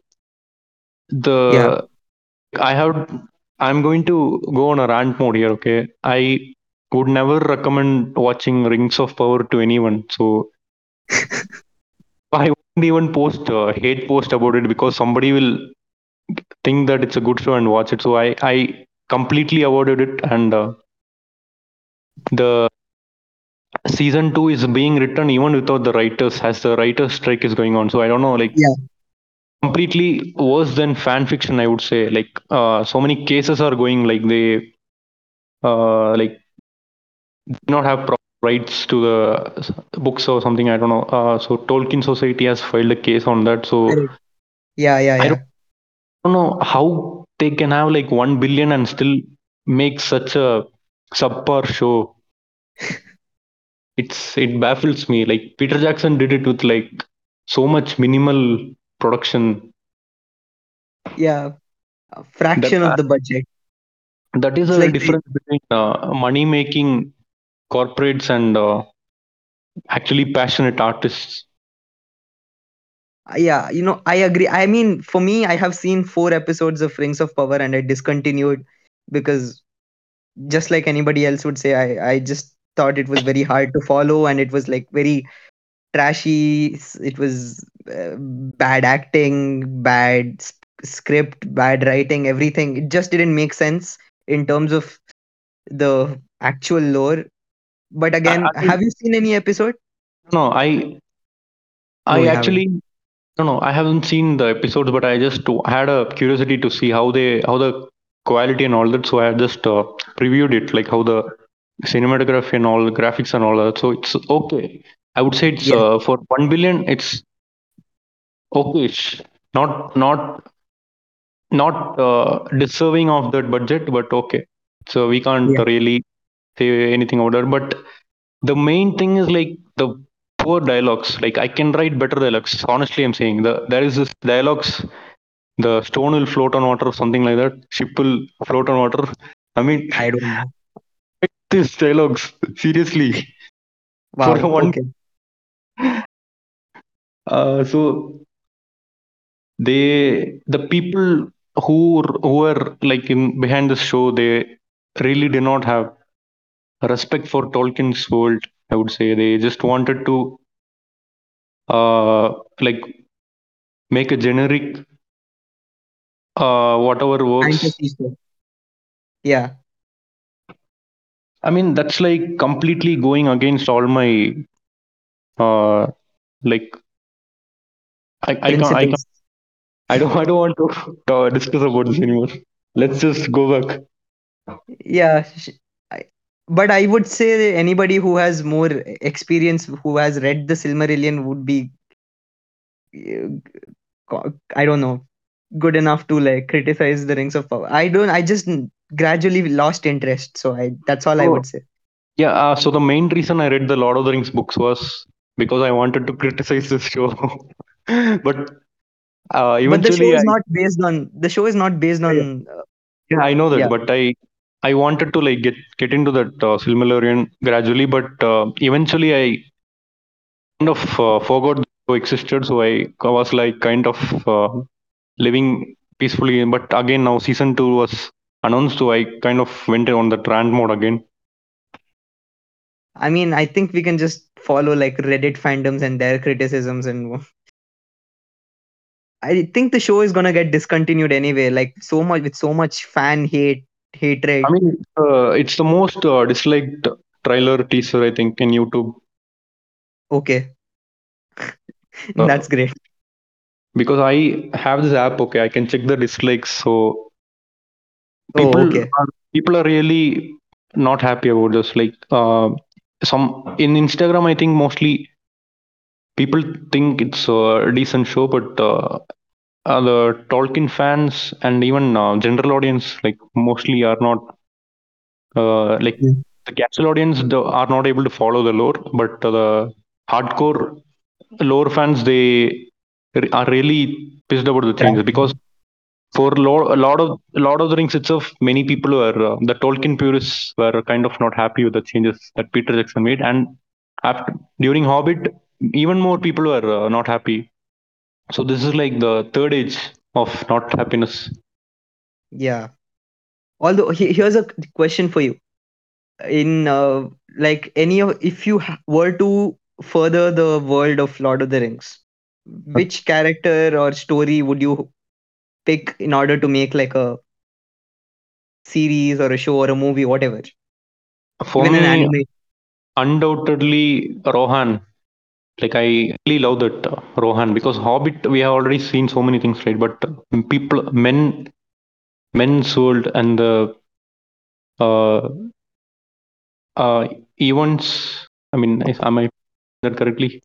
the Yeah. I have I'm going to go on a rant mode here. Okay, I would never recommend watching Rings of Power to anyone. So <laughs> I won't even post a hate post about it because somebody will think that it's a good show and watch it. So I I completely avoided it and uh, the season two is being written even without the writers as the writers strike is going on. So I don't know like Yeah. completely worse than fan fiction. I would say like uh, so many cases are going like they uh, like do not have rights to the books or something. I don't know. Uh, so Tolkien Society has filed a case on that. So Correct. Yeah, yeah, I don't- don't know how they can have like 1 billion and still make such a subpar show <laughs> it's it baffles me like peter jackson did it with like so much minimal production Yeah. A fraction That- of the budget. that is It's a like the- difference between uh, money making corporates and uh, actually passionate artists yeah, you know, I agree. I mean, for me, I have seen four episodes of Rings of Power and I discontinued because just like anybody else would say, I, I just thought it was very hard to follow and it was like very trashy. It was uh, bad acting, bad s- script, bad writing, everything. It just didn't make sense in terms of the actual lore. But again, I mean- have you seen any episode? no i i actually haven't. No no i haven't seen the episodes but i just had a curiosity to see how they how the quality and all that. So i just uh, previewed it like how the cinematography and all the graphics and all that. So it's okay. I would say it's Yeah. uh, for 1 billion it's okay it's not not not uh, deserving of that budget but okay. So we can't Yeah. really say anything about that. But the main thing is like the poor dialogues like i can write better dialogues honestly i'm saying the there is this dialogues the stone will float on water or something like that ship will float on water i mean I don't know. these dialogues seriously Wow. For one- Okay. <laughs> uh, so they the people who who are like in behind the show they really did not have respect for tolkien's world i would say they just wanted to uh like make a generic uh whatever works Yeah. i mean that's like completely going against all my uh like i i can't I, can't, I don't i don't want to uh, discuss about this anymore let's just go back Yeah. I, but I would say anybody who has more experience, who has read the Silmarillion, would be, uh, I don't know, good enough to like criticize the Rings of Power. I don't. I just gradually lost interest. So I. That's all I Oh. would say. Yeah, uh, so the main reason I read the Lord of the Rings books was because I wanted to criticize this show. <laughs> but uh, But the show eventually, is I, not based on. The show is not based on. Uh, yeah, I know that, yeah. but I I wanted to like get get into that uh, Silmarillion gradually, but uh, eventually I kind of uh, forgot existed, so I was like kind of uh, living peacefully. But again, now season two was announced, so I kind of went on the trend mode again. I mean, I think we can just follow like Reddit fandoms and their criticisms and. <laughs> I think the show is gonna get discontinued anyway. Like so much with so much fan hate, hatred. I mean, uh, it's the most uh, disliked trailer teaser I think in YouTube. Okay. Uh, That's great. because I have this app. Okay, I can check the dislikes. So Oh, people okay. are people are really not happy about this. Like uh, some in Instagram, I think mostly people think it's a decent show, but uh, the Tolkien fans and even uh, general audience, like mostly, are not uh, like Yeah. the casual audience the, are not able to follow the lore, but uh, the hardcore lore fans they re- are really pissed about the changes Right. because for lo- a lot of a lot of the rings itself, many people were uh, the Tolkien purists were kind of not happy with the changes that Peter Jackson made, and after during Hobbit, even more people were uh, not happy. So this is like the third age of not happiness. Yeah. Although he- here's a question for you. In uh, like any of if you ha- were to further the world of Lord of the Rings, which character or story would you pick in order to make like a series or a show or a movie, whatever? For Even an me, anime. undoubtedly Rohan. Like I really love that uh, Rohan because Hobbit we have already seen so many things, right? But uh, people, men, men's world and the uh, uh, events. I mean, am I that correctly?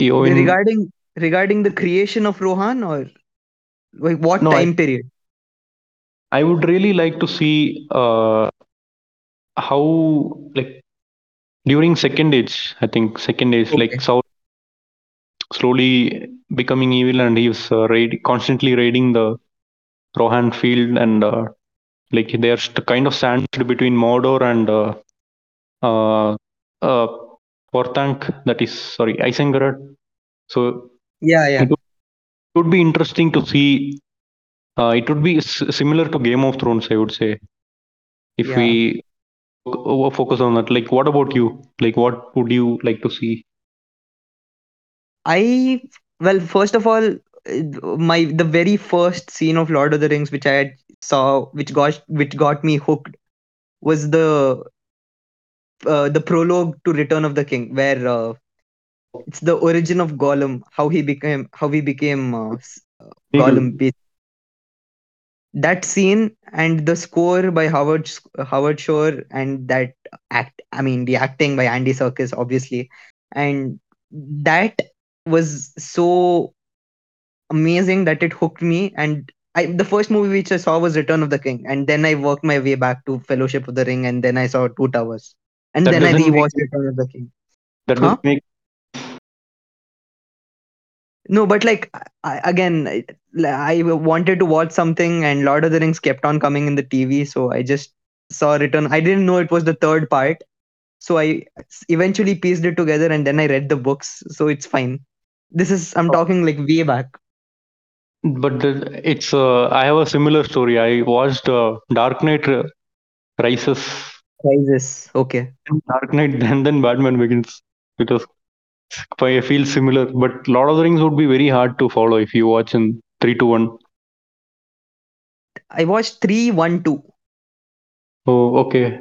Eowyn, regarding regarding the creation of Rohan or like what No, I- time period? I would really like to see uh, how like during second age. I think second age, Okay. like Sauron slowly becoming evil, and he was uh, raid, constantly raiding the Rohan field, and uh, like they're st- kind of sandwiched between Mordor and uh, uh, uh. That is sorry, Isengard. So Yeah, yeah. it would be interesting to see. Uh, it would be s- similar to Game of Thrones, I would say, if Yeah. we focus on that. Like, what about you? Like, what would you like to see? I well, first of all, my the very first scene of Lord of the Rings which I had saw, which got which got me hooked, was the uh, the prologue to Return of the King, where uh, it's the origin of Gollum, how he became how he became uh, uh, Gollum. That scene and the score by Howard Howard Shore and that act, I mean the acting by Andy Serkis, obviously, and that was so amazing that it hooked me and I, the first movie which I saw was Return of the King, and then I worked my way back to Fellowship of the Ring, and then I saw Two Towers, and That then I doesn't make- rewatched Return of the King. That Huh? does make No, but like I, again, I, wanted to watch something, and Lord of the Rings kept on coming in the TV, so I just saw Return. I didn't know it was the third part, so I eventually pieced it together, and then I read the books, so it's fine. This is I'm talking like way back. but the, it's. Uh, I have a similar story. I watched uh, Dark Knight Rises, Crisis. Okay. Dark Knight, <laughs> and then Batman Begins. It was. I feel similar, but Lord of the Rings would be very hard to follow if you watch in three to one. I watched three, one, two. Oh, okay.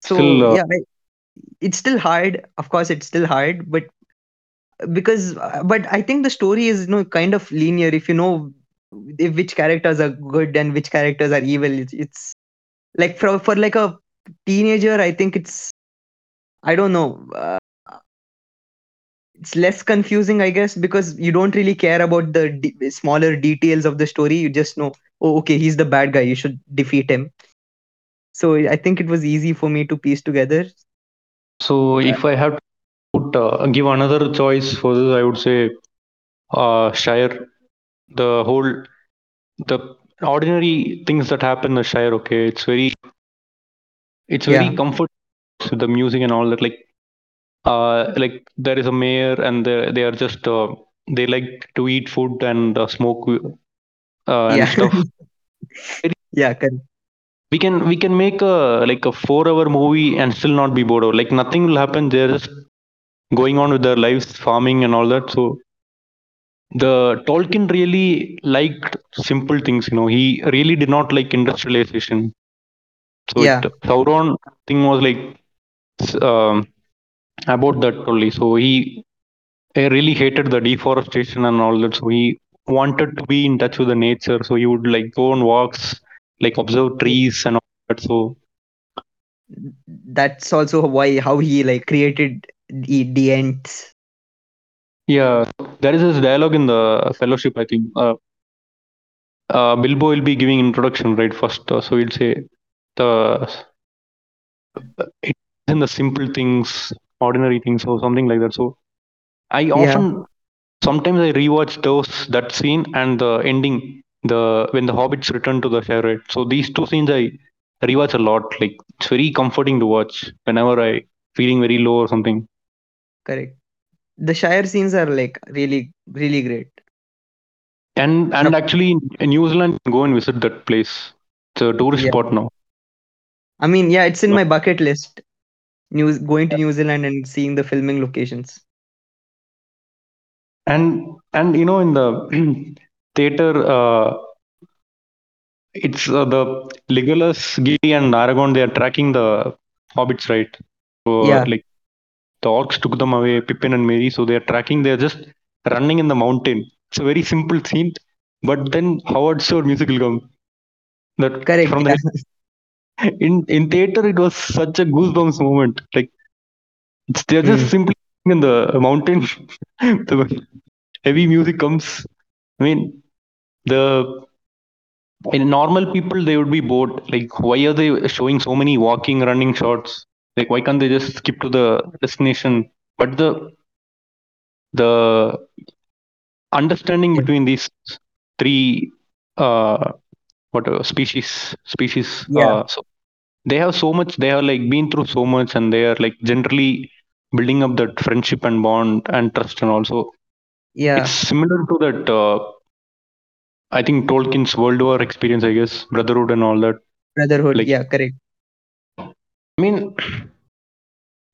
So Still, uh, yeah, it's still hard. Of course, it's still hard, but because but I think the story is you know kind of linear. If you know if which characters are good and which characters are evil, it's, it's like for for like a teenager. I think it's I don't know. Uh, it's less confusing, I guess, because you don't really care about the de- smaller details of the story. You just know, oh, okay, he's the bad guy. You should defeat him. So I think it was easy for me to piece together. So if I have to put, uh, give another choice for this, I would say uh, Shire. The whole the ordinary things that happen in the Shire. Okay, it's very it's very Yeah. with the music and all that. Like uh, like there is a mayor and they they are just uh, they like to eat food and uh, smoke uh, and yeah. stuff. <laughs> yeah, correct. we can we can make a like a four hour movie and still not be bored of like nothing will happen they're just going on with their lives farming and all that so the tolkien really liked simple things you know he really did not like industrialization so Yeah. it, sauron thing was like um, about that only. So he, he really hated the deforestation and all that. So he wanted to be in touch with the nature. So he would like go on walks like observe trees and all that. So That's also why how he like created the, the Ents. Yeah, there is this dialogue in the fellowship, I think. Uh, uh, Bilbo will be giving introduction right first, uh, so he'll say the in the simple things, ordinary things, or something like that. So I often sometimes I rewatch those that scene and the ending, the when the hobbits return to the Shire. Right? So these two scenes I rewatch a lot. Like it's very comforting to watch whenever I feeling very low or something. correct. The Shire scenes are like really, really great. And and actually, in New Zealand, go and visit that place. It's a tourist Yeah. spot now. I mean, yeah, it's in my bucket list. New going to New Zealand and seeing the filming locations. And and you know, in the <clears throat> theater, uh, it's uh, the Legolas, Gimli, and Aragorn. They are tracking the hobbits, right? So Yeah. like the orcs took them away, Pippin and Merry. So they are tracking. They are just running in the mountain. It's a very simple scene, but then Howard Shore musical come. That Correct. from the <laughs> in in theater it was such a goosebumps moment. Like it's they're just Hmm. simply in the mountain. <laughs> the heavy music comes. I mean the in normal people they would be bored. Like why are they showing so many walking, running shots? Like why can't they just skip to the destination? But the the understanding between these three uh whatever species species Yeah. uh so they have so much they have like been through so much and they are like generally building up that friendship and bond and trust and also Yeah. it's similar to that uh, i think tolkien's world war experience i guess brotherhood and all that Brotherhood. like- yeah. Correct. i mean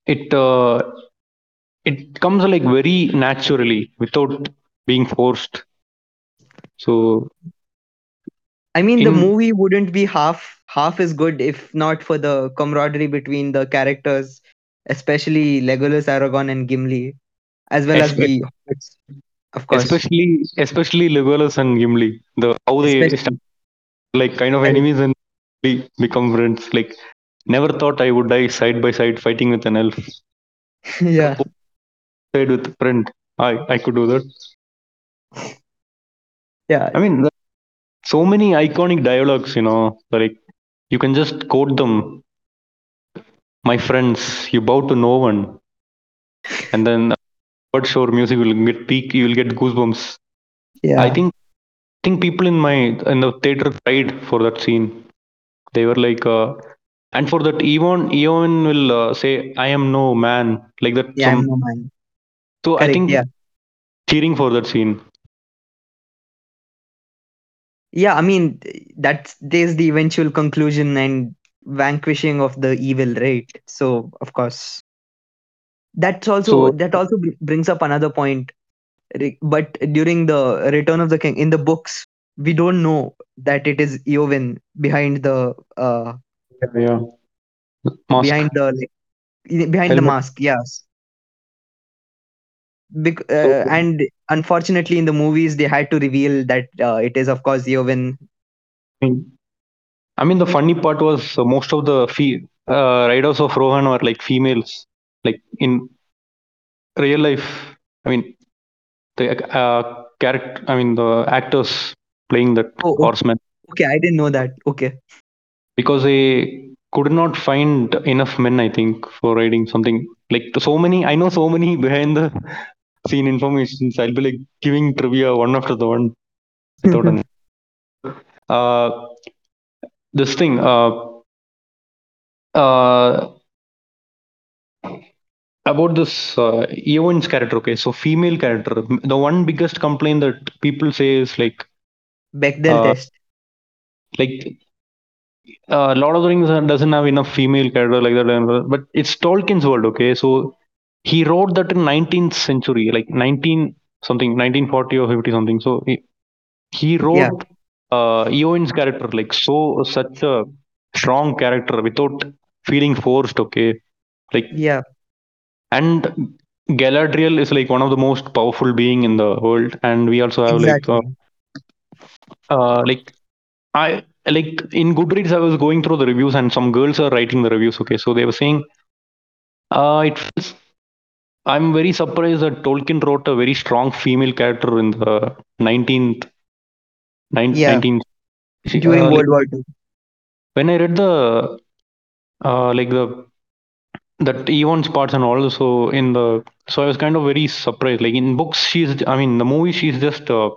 it uh, it comes like very naturally without being forced so I mean, the movie wouldn't be half half as good if not for the camaraderie between the characters, especially Legolas, Aragorn, and Gimli, as well as the of course. especially especially Legolas and Gimli the how they Especially. like kind of enemies and become friends like never thought i would die side by side fighting with an elf <laughs> yeah. side with friend i i could do that Yeah. i mean the- so many iconic dialogues you know like you can just quote them my friends you bow to no one and then Howard Shore music will get peak you will get goosebumps Yeah. i think I think people in my in the theater cried for that scene they were like uh, and for that Eowyn Eowyn will uh, say I am no man like that yeah. some, no man. so I think Yeah. cheering for that scene Yeah. I mean, that's there's the eventual conclusion and vanquishing of the evil, right? So, of course, that's also So- that also brings up another point. But during the Return of the King in the books, we don't know that it is Eowyn behind the uh yeah mask behind the like, behind the mask. Yes. Bec- uh, and unfortunately, in the movies, they had to reveal that uh, it is, of course, Eowyn. I mean, I mean the funny part was uh, most of the fe- uh, riders of Rohan were like females like in real life I mean the uh, character I mean the actors playing that Oh, oh. horseman Okay, I didn't know that. Okay. because they could not find enough men i think for riding something like so many i know so many behind the scene informations i'll be like giving trivia one after the one without an uh this thing uh uh about this uh, Eowyn's character okay so female character the one biggest complaint that people say is like Bechdel Uh, test. like uh, Lord of the Rings doesn't have enough female character like that, but it's Tolkien's world. Okay, so he wrote that in 19th century, like 19 something, 1940 or 50 something. So he, he wrote uh, Eowyn's character like so such a strong character without feeling forced. Okay, like Yeah. and Galadriel is like one of the most powerful being in the world, and we also have Exactly. like uh, uh, like I like in Goodreads, I was going through the reviews, and some girls are writing the reviews. Okay, so they were saying, uh, it feels. I'm very surprised that Tolkien wrote a very strong female character in the 19th, nine, Yeah. 19th. During uh, World like, War II. when I read the, uh, like the, that Eowyn's parts and all, so in the, so I was kind of very surprised. Like in books, she's, I mean, the movie, she's just uh,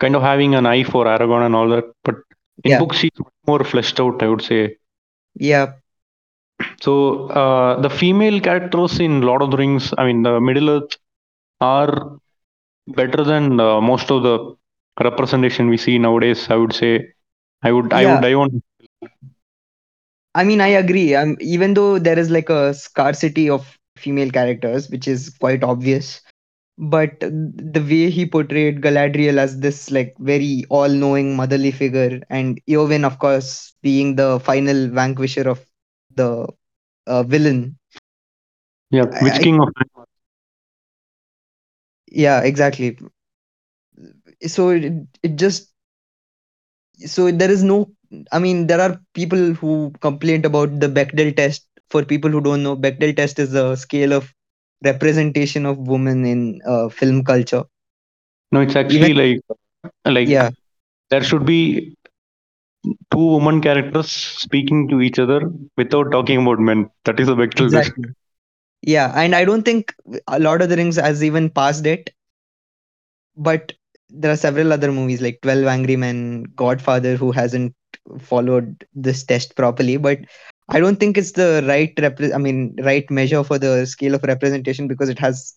kind of having an eye for Aragorn and all that, but in Yeah. books, she's more fleshed out, I would say. Yeah. So uh, the female characters in Lord of the Rings, I mean the Middle Earth, are better than uh, most of the representation we see nowadays. I would say. I would. I Yeah. would. I want. I mean, I agree. Um, even though there is like a scarcity of female characters, which is quite obvious, but the way he portrayed Galadriel as this like very all-knowing motherly figure, and Eowyn, of course, being the final vanquisher of the uh, villain. Yeah. Which I- king of? Yeah, exactly. So it, it just so there is no. I mean, there are people who complained about the Bechdel test. For people who don't know, Bechdel test is a scale of representation of women in uh, film culture. No, it's actually like like Yeah, there should be two woman characters speaking to each other without talking about men. That is a test. exactly. Yeah, and I don't think a Lord of the Rings has even passed it. But there are several other movies like Twelve Angry Men, Godfather, who hasn't followed this test properly. But I don't think it's the right repre- I mean, right measure for the scale of representation because it has,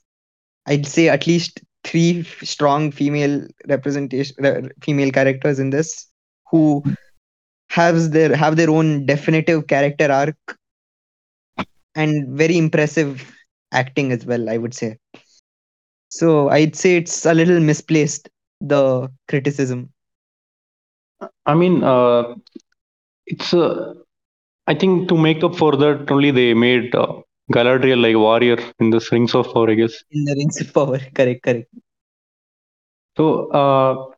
I'd say, at least three strong female representation, re- female characters in this who has their have their own definitive character arc and very impressive acting as well. I would say. So I'd say it's a little misplaced the criticism. I mean, uh, it's uh, I think to make up for that, only they made uh, Galadriel like warrior in the Rings of Power, I guess. in the Rings of Power. <laughs> Correct, correct. So, uh,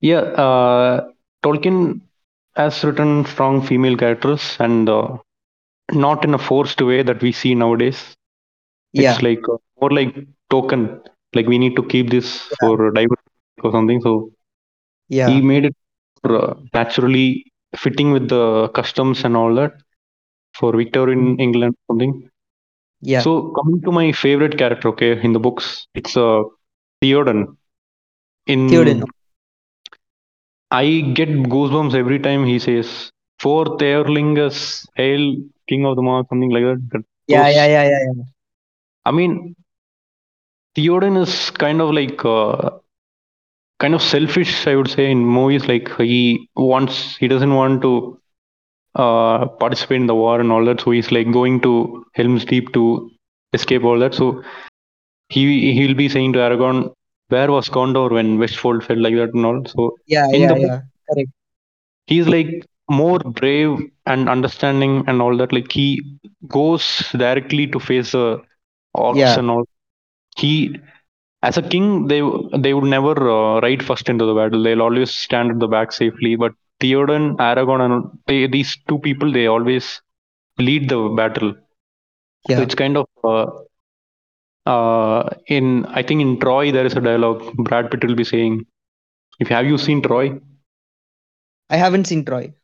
yeah, uh, Tolkien has written strong female characters and uh, not in a forced way that we see nowadays. Yeah, It's like uh, more like token, like we need to keep this for diversity or something. So yeah, he made it uh, naturally fitting with the customs and all that for Victorian England something. yeah. So coming to my favorite character, okay, in the books, it's uh, Theoden. In Theoden. I get goosebumps every time he says, "Forth Eorlingas, hail King of the Mark," something like that. That- Yeah, yeah, yeah, yeah, yeah. I mean, Theoden is kind of like uh, kind of selfish, I would say, in movies. Like he wants, he doesn't want to uh, participate in the war and all that. So he's like going to Helm's Deep to escape all that. So he he'll be saying to Aragorn, "Where was Gondor when Westfold fell like that and all?" So Yeah, yeah, the yeah. Correct. he's like more brave and understanding and all that. Like he goes directly to face the orcs Yeah. and all. He, as a king, they they would never uh, ride first into the battle. They'll always stand at the back safely. But Theoden, Aragorn, and they, these two people, they always lead the battle. So Yeah. it's kind of uh, uh, in I think in Troy there is a dialogue Brad Pitt will be saying. If have you seen Troy? I haven't seen Troy.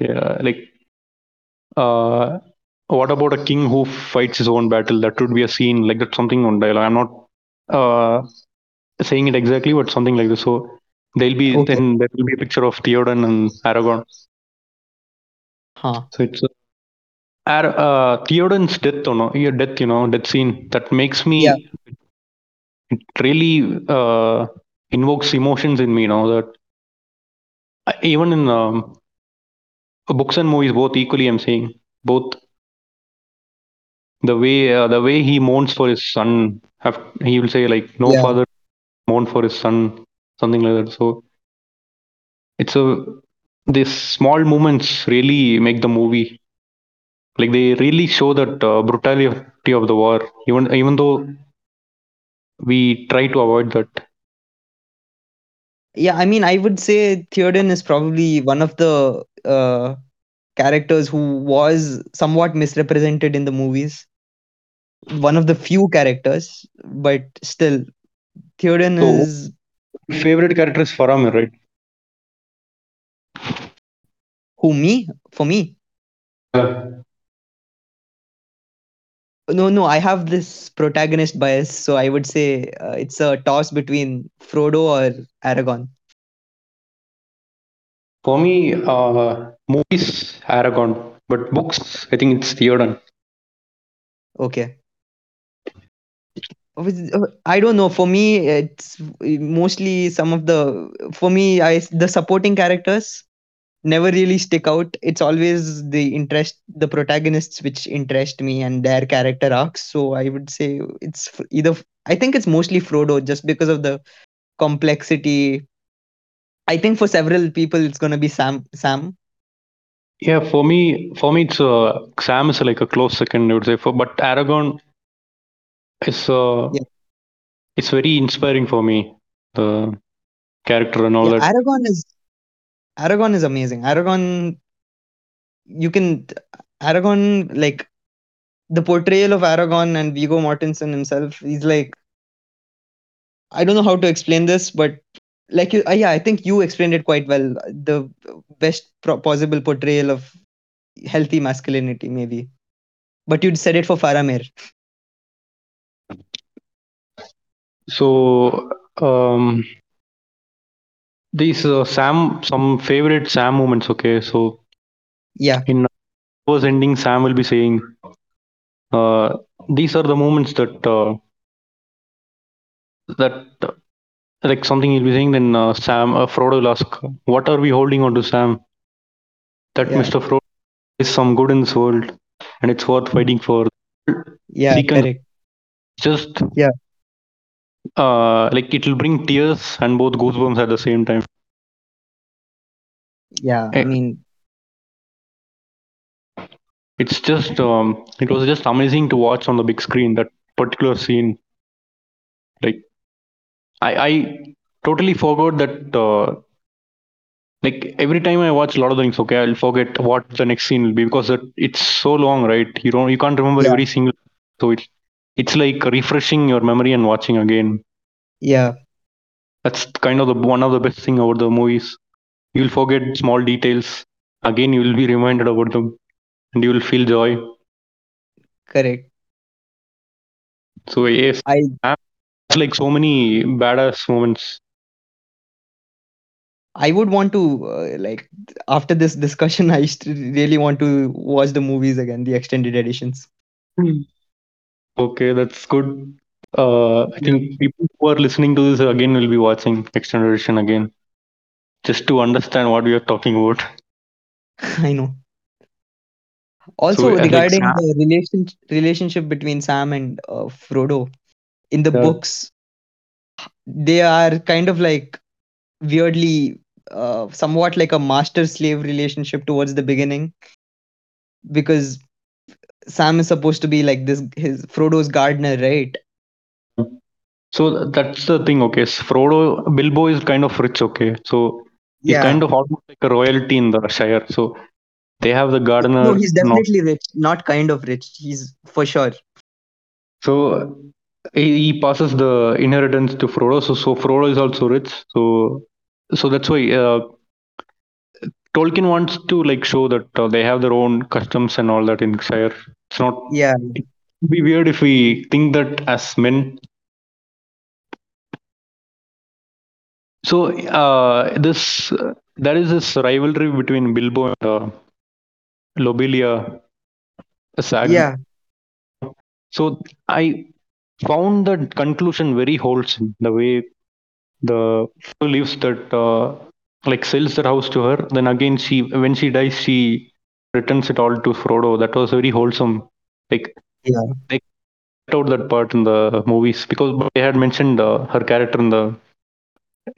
Yeah, like uh, what about a king who fights his own battle? That would be a scene like that. Something on dialogue. I'm not uh, saying it exactly, but something like this. So there'll be Okay. then there will be a picture of Theoden and Aragorn. Huh. So it's uh, Ar- uh, Theoden's death, you know, yeah, death, you know, death scene that makes me. Yeah. It really uh, invokes emotions in me, you know that I- even in um, books and movies, both equally. I'm saying both the way uh, the way he mourns for his son. Have he will say like no Yeah. father mourn for his son, something like that. So it's a these small moments really make the movie like they really show that uh, brutality of the war even even though we try to avoid that Yeah, I mean, I would say Theoden is probably one of the uh, characters who was somewhat misrepresented in the movies. One of the few characters, but still, Theoden So- is favorite character is faramir right who me for me. No, no, I have this protagonist bias, so I would say uh, it's a toss between Frodo or aragorn for me uh, movies aragorn But books, I think it's Theoden. Okay. Uh, I don't know. For me, it's mostly some of the. For me, I the supporting characters never really stick out. It's always the interest, the protagonists, which interest me and their character arcs. So I would say it's either. I think it's mostly Frodo, just because of the complexity. I think for several people, it's gonna be Sam. Sam. Yeah, for me, for me, it's uh, Sam is like a close second, I would say. For but Aragorn is uh, Yeah. it's very inspiring for me. The character and all Yeah, that. Aragorn is Aragorn is amazing. Aragorn, you can Aragorn like the portrayal of Aragorn and Viggo Mortensen himself. He's like I don't know how to explain this, but like you, uh, yeah, I think you explained it quite well. The best pro- possible portrayal of healthy masculinity, maybe. But you'd said it for Faramir. So um, these uh, Sam, some favorite Sam moments. Okay, so Yeah, in was ending, Sam will be saying, uh, "These are the moments that uh, that." uh, like something he'll be saying, then uh, Sam, uh, Frodo will ask, "What are we holding on to, Sam?" That Yeah. Mr. Frodo is some good in this world, and it's worth fighting for. yeah, correct. Just Yeah. Uh, like it'll bring tears and both goosebumps at the same time. Yeah, I Eh. mean, It's just um, it was just amazing to watch on the big screen that particular scene. Like, I I totally forgot that. Uh, like every time I watch Lord of the Rings, okay, I'll forget what the next scene will be because that it's so long, right? You don't you can't remember Yeah. every single. So it's it's like refreshing your memory and watching again. yeah, That's kind of the one of the best thing about the movies. You'll forget small details. Again, you will be reminded about them, and you will feel joy. correct. So yes, I it's like so many badass moments. I would want to uh, like after this discussion, <laughs> I really want to watch the movies again, the extended editions. Okay, that's good. Uh, I think people who are listening to this again will be watching extended edition again, just to understand what we are talking about. <laughs> I know. Also, like regarding Sam- the relation relationship between Sam and uh, Frodo, in the Yeah. books, they are kind of like weirdly, uh, somewhat like a master-slave relationship towards the beginning, because Sam is supposed to be like this, his Frodo's gardener, right? So that's the thing. Okay, Frodo, Bilbo is kind of rich. Okay, so he's Yeah. kind of almost like a royalty in the Shire. So they have the gardener. No, he's definitely rich, not kind of rich. He's for sure. So he, he passes the inheritance to Frodo. So so Frodo is also rich. So so that's why uh, Tolkien wants to like show that uh, they have their own customs and all that in Shire. It's not Yeah, it'd be weird if we think that as men. So uh, this uh, there is this rivalry between Bilbo and uh, Lobelia. Sag. yeah, So I found that conclusion very wholesome. The way the leaves that uh, like sells that house to her, then again she when she dies she returns it all to Frodo. That was very wholesome. Like yeah, they cut out that part in the movies because they had mentioned uh, her character in the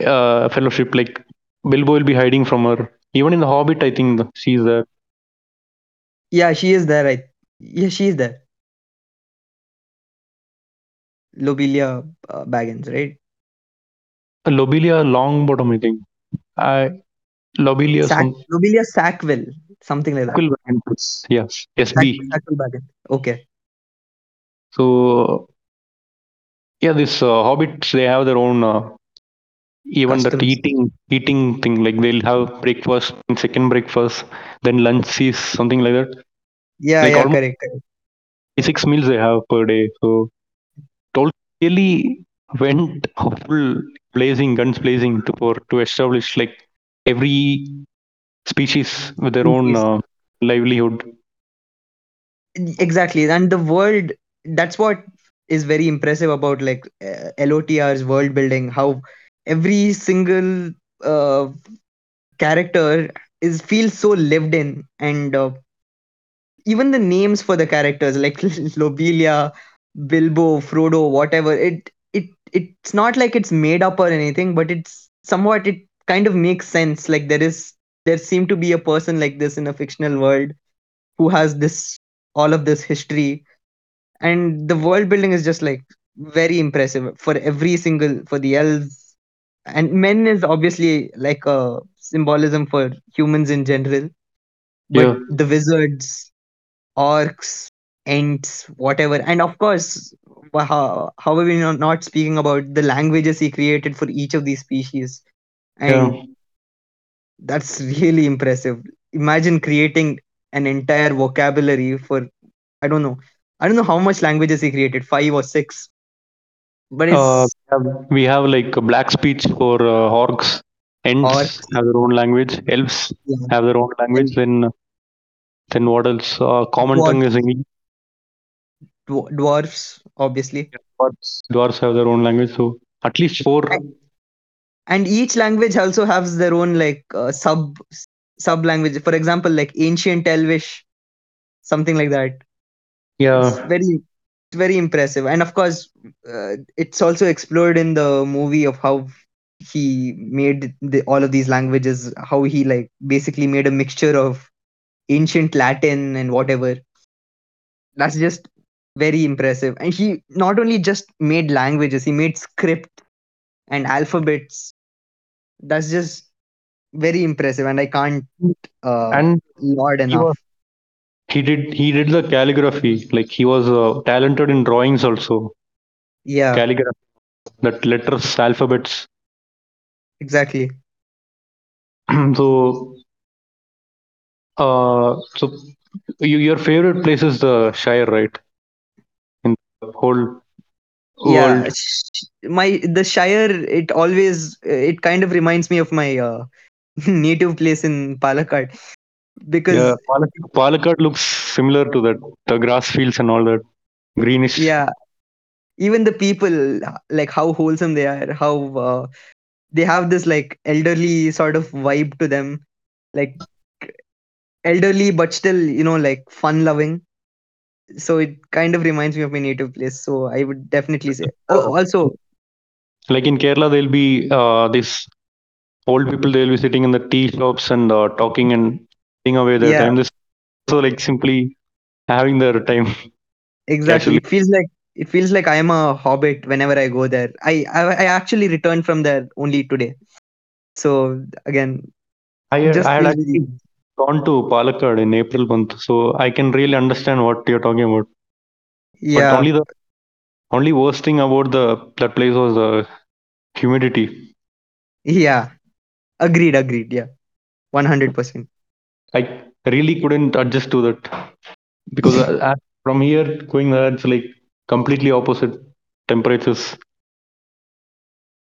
uh, Fellowship. Like Bilbo will be hiding from her. Even in the Hobbit, I think she's there. yeah. She is there, right? Yeah, she is there. Lobelia uh, Baggins, right? Lobelia Longbottom, I think. I Lobelia Sack, some Lobelia Sackville, something like that. Yes, Sack, SB. Okay. So yeah, this uh, hobbits they have their own uh, even that eating eating thing. Like they'll have breakfast, second breakfast, then lunch is something like that. Yeah, Like yeah, correct, correct. Six meals they have per day. So Tolkien really went full blazing, guns blazing to for to establish like every species with their own uh, livelihood. exactly. And the world that's what is very impressive about like uh, lotr's world building how every single uh, character is feels so lived in and uh, even the names for the characters like <laughs> lobelia bilbo frodo whatever it it it's not like it's made up or anything but it's somewhat it kind of makes sense. Like there is there seem to be a person like this in a fictional world who has this all of this history. And the world building is just like very impressive for every single for the elves. And men is obviously like a symbolism for humans in general. But Yeah. the wizards orcs ents whatever. And of course how, how are we not, not speaking about the languages he created for each of these species? And Yeah. That's really impressive imagine creating an entire vocabulary for i don't know i don't know how much languages he created five or six but it's Uh, we have- like a black speech for uh, orcs. Ents Orcs. have their own language. Elves Yeah. have their own language. Then, then what else? Uh, common Dwarves. tongue is English. dw- dwarfs obviously Dwarves, dwarves have their own language. So at least four. And- each language also has their own like uh, sub sub language. For example like ancient elvish something like that. It's Yeah. very it's very impressive. And of course uh, it's also explored in the movie of how he made the, all of these languages how he like basically made a mixture of ancient latin and whatever. That's just very impressive. And he not only just made languages he made script and alphabets that's just very impressive and i can't uh, And laud he enough was he did he did the calligraphy. Like he was uh, talented in drawings also. yeah Calligraphy. That letters, alphabets. exactly <clears throat> so uh so you, your favorite place is the Shire, right? In the whole yeah my the shire it always it kind of reminds me of my uh, <laughs> native place in palakkad because Yeah, Palakkad, Palakkad looks similar to that. The grass fields and all that. Greenish. yeah even the people like how wholesome they are how uh, they have this like elderly sort of vibe to them like elderly but still you know like fun loving so it kind of reminds me of my native place so i would definitely say oh also Like in Kerala, there'll be uh this old people. They'll be sitting in the tea shops and uh, talking and taking away their Yeah. time. This so like simply having their time. exactly Casually. it feels like it feels like i am a hobbit whenever i go there i i, I actually returned from there only today so again I had, I had actually gone to Palakkad in April month, so I can really understand what you're talking about. But yeah only the only worst thing about the that place was the humidity. yeah agreed agreed yeah 100% I really couldn't adjust to that because uh, uh, from here going there, it's like completely opposite temperatures.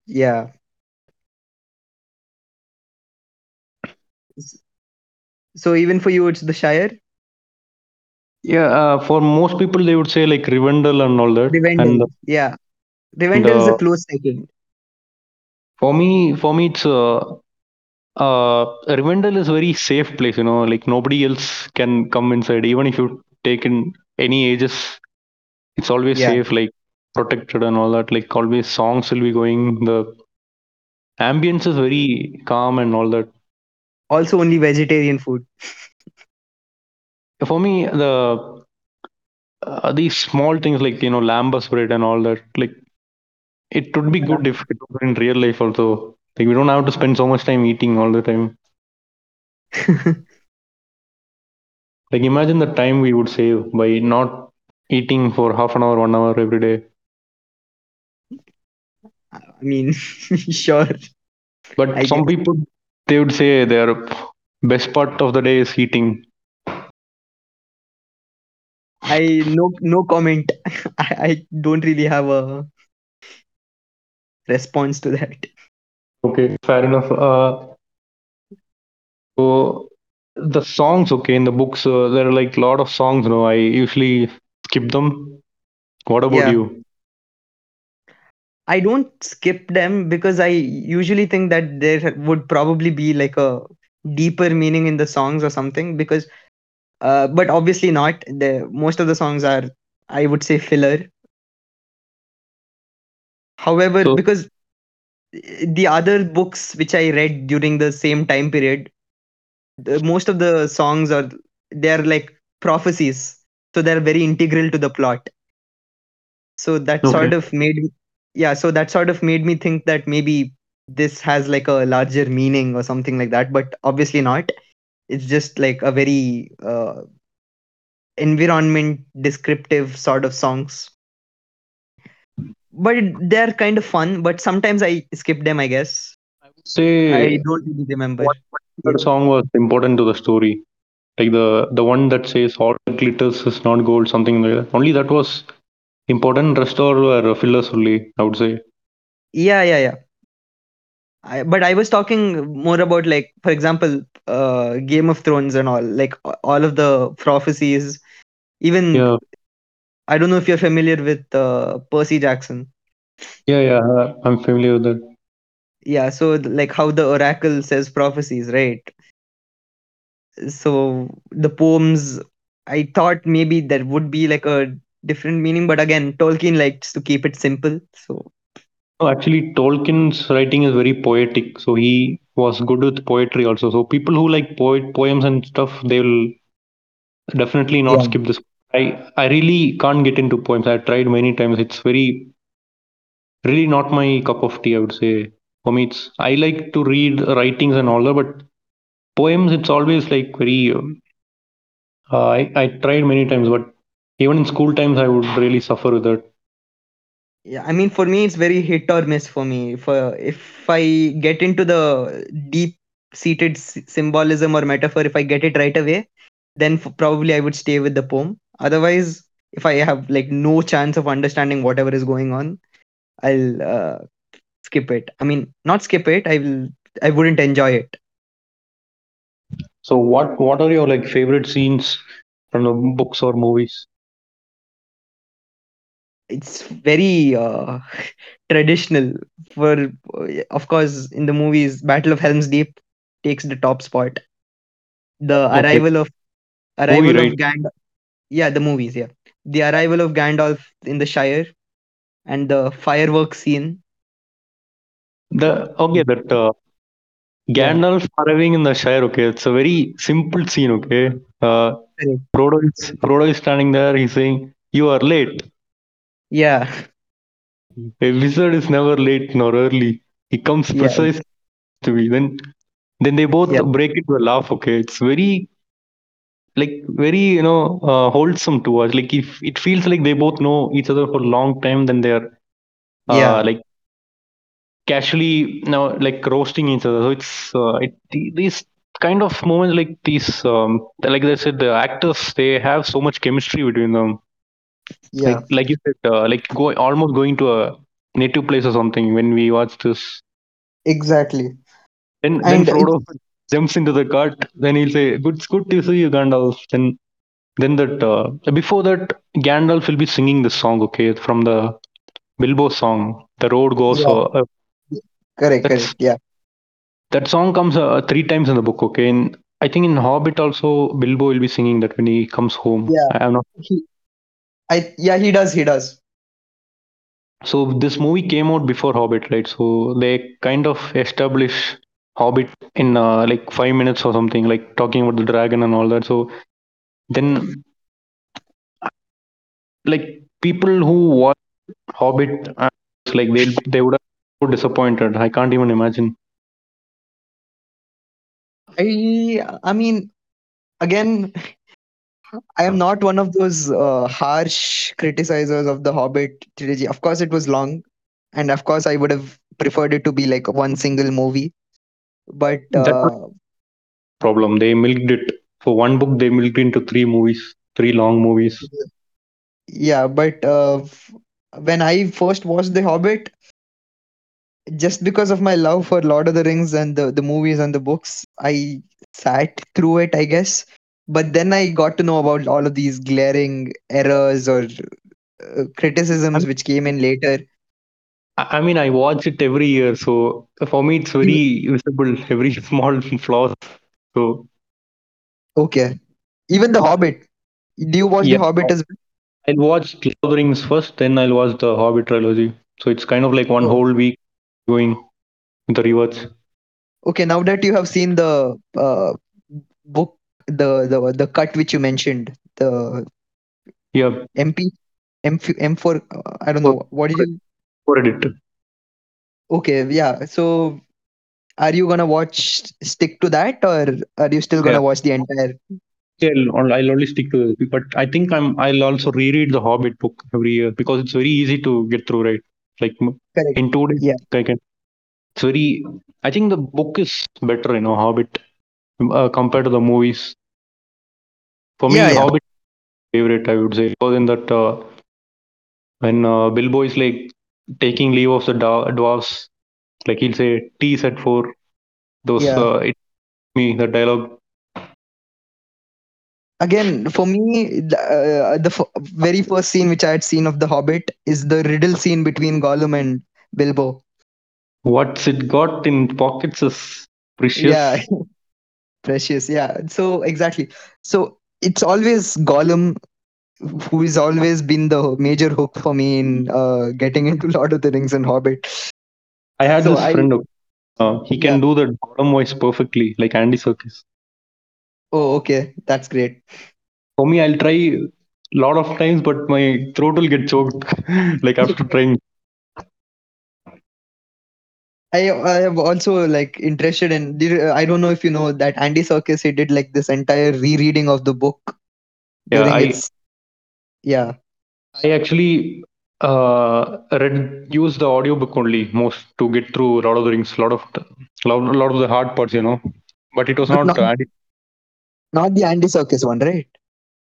yeah so even for you it's the shire Yeah, uh, for most people they would say like Rivendell and all that. And Rivendell. yeah Rivendell is a close second for me, for me, it's uh, uh, Rivendell is a very safe place. You know, like nobody else can come inside. Even if you take in any ages, it's always Yeah. safe, like protected and all that. Like always, songs will be going. The ambience is very calm and all that. Also only vegetarian food For me, the uh, these small things like you know lembas bread and all that, like it would be good if it was in real life also. Like we don't have to spend so much time eating all the time. <laughs> Like imagine the time we would save by not eating for half an hour, one hour every day. i mean <laughs> sure But I some guess. people they would say their best part of the day is eating. i no no comment <laughs> I, I don't really have a response to that Okay, fair enough. Uh, so the songs, okay, in the books, uh, there are like a lot of songs. No, I usually skip them. What about Yeah. you? I don't skip them because I usually think that there would probably be like a deeper meaning in the songs or something. Because, uh, but obviously not. The most of the songs are, I would say, filler. However, So, because the other books which I read during the same time period, the, most of the songs are they're like prophecies, so they're very integral to the plot. So that okay. sort of made me, yeah, so that sort of made me think that maybe this has like a larger meaning or something like that, but obviously not. It's just like a very uh, environment descriptive sort of songs. But they're kind of fun, but sometimes I skip them, I guess. I Say don't really remember. what song was important to the story? Like the the one that says all glitters is not gold, something like that. Only that was important. Rest all were fillers only. I would say. Yeah, yeah, yeah. I, but I was talking more about like, for example, uh, Game of Thrones and all, like all of the prophecies. Even Yeah, I don't know if you're familiar with uh, Percy Jackson. yeah, yeah. uh, I'm familiar with that. Yeah, so like how the oracle says prophecies, right? So the poems, I thought maybe there would be like a different meaning, but again, Tolkien likes to keep it simple. So No, actually, Tolkien's writing is very poetic. So he was good with poetry also. So people who like poet poems and stuff, they will definitely not yeah, skip this. I I really can't get into poems. I've tried many times. It's very really not my cup of tea. I would say for me, it's I like to read writings and all that, but poems, it's always like very. Uh, I I tried many times, but even in school times, I would really suffer with that. yeah. I mean, for me, it's very hit or miss for me. For if I get into the deep seated symbolism or metaphor, if I get it right away, then f- probably I would stay with the poem. Otherwise, if I have like no chance of understanding whatever is going on, I'll uh, skip it. I mean, not skip it. I will. I wouldn't enjoy it. So what what are your like favorite scenes from the books or movies? It's very uh, traditional. For of course, in the movies, Battle of Helm's Deep takes the top spot. The Okay, arrival of movie, arrival of right? Gandalf. Yeah, the movies. Yeah, the arrival of Gandalf in the Shire and the fireworks scene. The okay that uh, Yeah, Gandalf arriving in the Shire. Okay, it's a very simple scene. Okay, uh. Frodo is Frodo is standing there. He's saying, "You are late." Yeah, A wizard is never late nor early. He comes yeah, precisely to me. Then then they both yeah, break into a laugh. Okay, it's very like very you know uh, wholesome to us. Like if it feels like they both know each other for a long time, then they are uh, yeah, like casually know like roasting each other. So it's uh, it, these kind of moments like these um, like I said, the actors they have so much chemistry between them. Yeah. Like like you said, uh, like go almost going to a native place or something when we watch this Exactly. Then then And it's, Frodo jumps into the cart. Then he'll say, "Good, good to see you, Gandalf." Then then that uh, before that, Gandalf will be singing this song, okay, from the Bilbo song. The road goes. yeah, Uh, correct, that's correct. Yeah, that song comes uh, three times in the book, okay. And I think in Hobbit also Bilbo will be singing that when he comes home. yeah. I am not. He, I, yeah, he does. He does. So this movie came out before Hobbit, right? So they kind of establish Hobbit in uh, like five minutes or something, like talking about the dragon and all that. So then like people who watch Hobbit, uh, like they they would have been so disappointed. I can't even imagine. I, I mean, again, I am not one of those uh, harsh criticizers of the Hobbit trilogy. Of course, it was long, and of course, I would have preferred it to be like one single movie. But uh, problem. They milked it for one book. They milked into three movies, three long movies. yeah, but uh, when I first watched The Hobbit, just because of my love for Lord of the Rings and the, the movies and the books, I sat through it, I guess. But then I got to know about all of these glaring errors or uh, criticisms which came in later. I mean, I watch it every year, so for me, it's very visible, <laughs> every small flaws. So Okay. Even The Hobbit. Do you watch Yeah. The Hobbit as well? I'll watch Lord of the Rings first, then I'll watch the Hobbit trilogy. So it's kind of like one Oh. whole week going the rewatch. Okay, now that you have seen the uh, book, the, the the cut which you mentioned, the Yeah, MP, M M4, uh, I don't know. What did you? for edit. Okay, yeah. So are you gonna watch stick to that or are you still gonna Yeah. watch the entire I'll, I'll only stick to it. But I think I'm I'll also reread the Hobbit book every year because it's very easy to get through, right? Like correct in two days, Yeah. I can. It's very. I think the book is better, you know, Hobbit uh, compared to the movies. For me, Yeah, yeah. Hobbit favorite, I would say, because in that uh, when uh, Bilbo is like taking leave of the dwa- dwarves, like he'll say T set for those. Yeah. Uh, it me the dialogue. again for me the, uh, the f- very first scene which i had seen of the hobbit is the riddle scene between gollum and bilbo What's it got in pockets is precious. yeah <laughs> precious yeah so exactly so it's always gollum who has always been the major hook for me in uh, getting into lord of the rings and hobbit I had So this I- friend. Uh, he can Yeah. do the Gollum voice perfectly, like Andy Serkis. oh okay that's great For me, I'll try a lot of times, but my throat will get choked. <laughs> like after trying. I I am also like interested in. I don't know if you know that Andy Serkis he did like this entire rereading of the book Yeah, I- its. Yeah, I actually uh, read use the audiobook only most to get through Lord of the Rings. lot of lot, lot of the hard parts, you know. But it was But not. not- Andy, not the Andy Serkis one, right?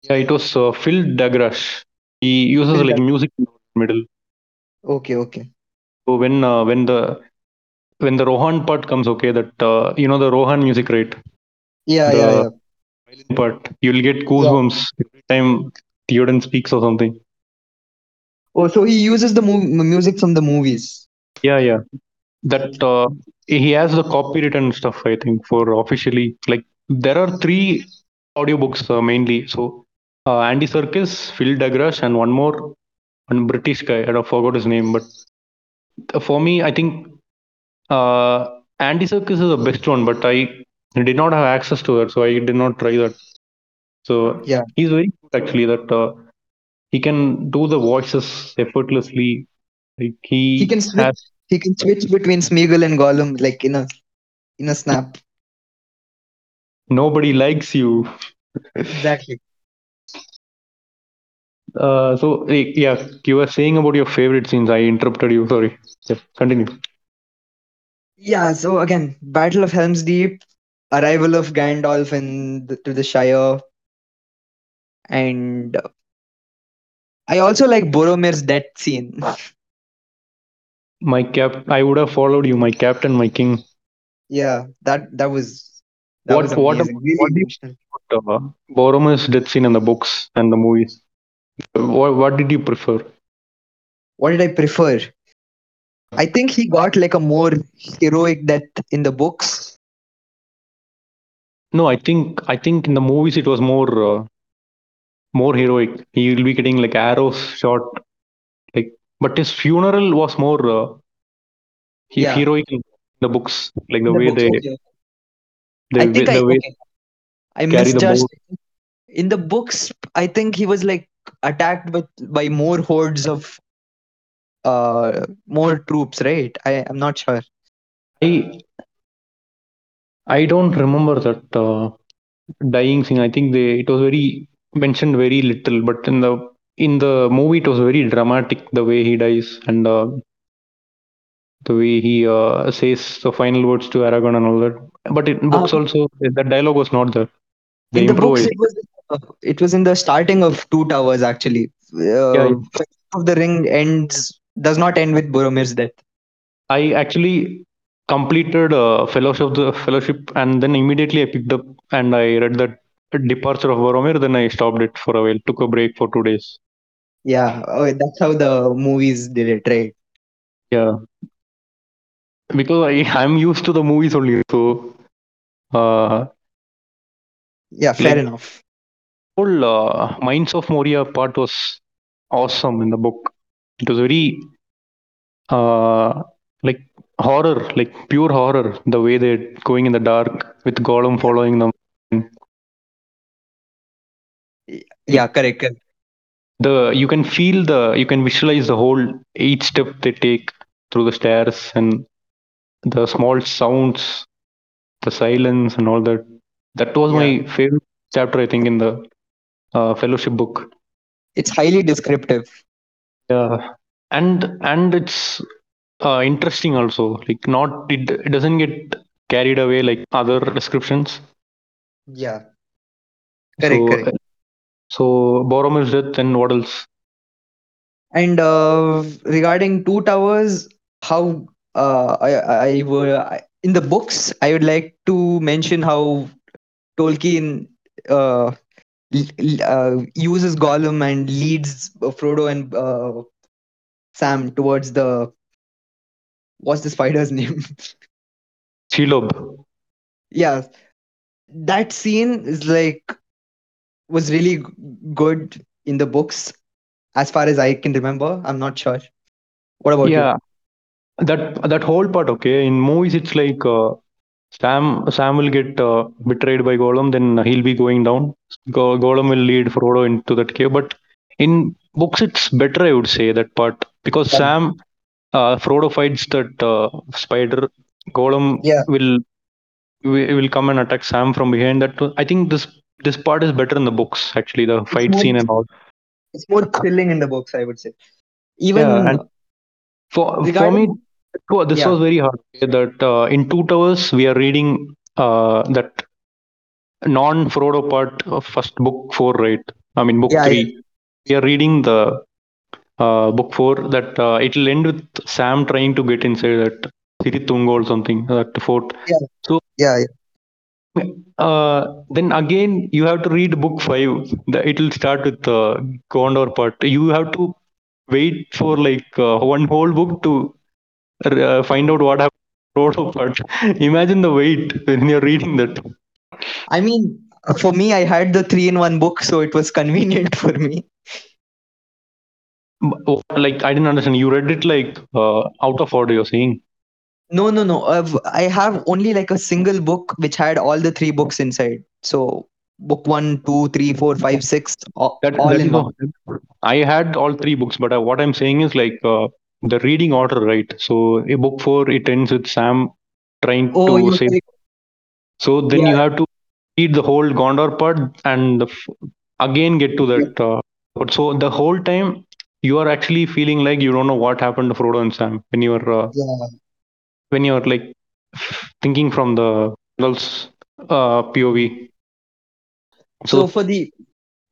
yeah, it was uh, Phil Dragash. He uses Phil like music in the middle. Okay, okay. So when uh, when the when the Rohan part comes, okay, that uh, you know the Rohan music, right? Yeah, The- yeah, yeah. But you'll get goosebumps every time Theoden speaks or something. Oh, so he uses the mu- music from the movies. Yeah, yeah. That uh, he has the copywritten stuff, I think, for officially. Like there are three audiobooks uh, mainly. So uh, Andy Serkis, Phil Dragash, and one more, one British guy. I don't forgot his name, but uh, for me, I think uh, Serkis is the best one. But I did not have access to it, so I did not try that. So Yeah. he's very good actually. That uh, he can do the voices effortlessly. Like he, He can switch. has He can switch between Smeagol and Gollum like in a in a snap. nobody likes you. Exactly. Uh, so eh, yeah, you were saying about your favorite scenes. I interrupted you. Sorry. Yeah, continue. Yeah. So again, Battle of Helm's Deep, arrival of Gandalf in the, to the Shire, and I also like Boromir's death scene. My cap. I would have followed you. My captain, my king. Yeah, that that was that What- was what amazing. about- really what do you- Uh, Boromir's death scene in the books and the movies. What, what did you prefer? What did I prefer? I think he got like a more heroic death in the books. No, I think I think in the movies it was more uh, more heroic. He will be getting like arrows shot, like. But his funeral was more uh, he- Yeah. heroic in the books, like the the way books, they, okay. the, I think way, I, way okay. I carry the misjudged. In the books, I think he was like attacked with by more hordes of uh more troops, right? I I'm not sure. I I don't remember that uh, dying scene. I think they it was very mentioned very little, but in the in the movie it was very dramatic the way he dies and uh, the way he uh, says the final words to Aragorn and all that. But in books Um, also the dialogue was not there. They in the books, it was uh, it was in the starting of Two Towers actually. Uh, Yeah, of the Ring ends does not end with Boromir's death. I actually completed a fellowship the fellowship and then immediately I picked up and I read that Departure of Boromir. Then I stopped it for a while, took a break for two days. Yeah, oh, that's how the movies did it, right? Yeah, because I I'm used to the movies only. So uh, Yeah, fair like enough. whole uh, Mines of Moria part was awesome in the book. It was very uh like horror, like pure horror. The way they're going in the dark with Gollum following them. Yeah, correct, correct. the you can feel the you can visualize the whole each step they take through the stairs and the small sounds the silence and all that that was Yeah. my favorite chapter i think in the uh, fellowship book It's highly descriptive. Yeah. And and it's uh, interesting also. Like not it, it doesn't get carried away like other descriptions. Yeah, correct, so correct. so boromir's death and what else? And uh, regarding Two Towers, how uh, I, I were in the books, I would like to mention how Tolkien uh, uh, uses Gollum and leads uh, Frodo and uh, Sam towards the what's the spider's <laughs> name? shelob yeah, that scene is like was really good in the books as far as I can remember. I'm not sure. What about you? yeah that that whole part okay in movies it's like uh, sam sam will get uh, betrayed by gollum then he'll be going down Go- gollum will lead frodo into that cave but in books it's better i would say that part because Yeah. sam uh, frodo fights that uh, spider gollum Yeah. will wi- will come and attack sam from behind that i think this this part is better in the books actually the fight more- scene and all It's more thrilling in the books, I would say. Even Yeah, For for me, wa- this Yeah. was very hard. That uh, in two towers we are reading uh, that non-Frodo part of first book four, right? I mean book Yeah, three. We are reading the uh, book four that uh, it will end with Sam trying to get inside that Cirith Ungol or something that fort. yeah, So yeah, Uh, then again you have to read book five. The, it will start with the Gondor part. You have to wait for like uh, one whole book to uh, find out what happened. to Frodo. <laughs> Imagine the weight when you're reading that. I mean, for me, I had the three in one book, so it was convenient <laughs> for me. Like I didn't understand. You read it like uh, out of order. You're saying. No, no, no. I've, I have only like a single book which had all the three books inside. So book one, two, three, four, five, six, all, That, all that in one. I had all three books, but uh, what I'm saying is like uh, the reading order, right? So a book four it ends with Sam trying Oh, to save. like- So then you have to read the whole Gondor part and the f- again get to that. Uh, but so the whole time you are actually feeling like you don't know what happened to Frodo and Sam when you're uh, yeah, when you're like thinking from the girl's uh, POV. So, So, for the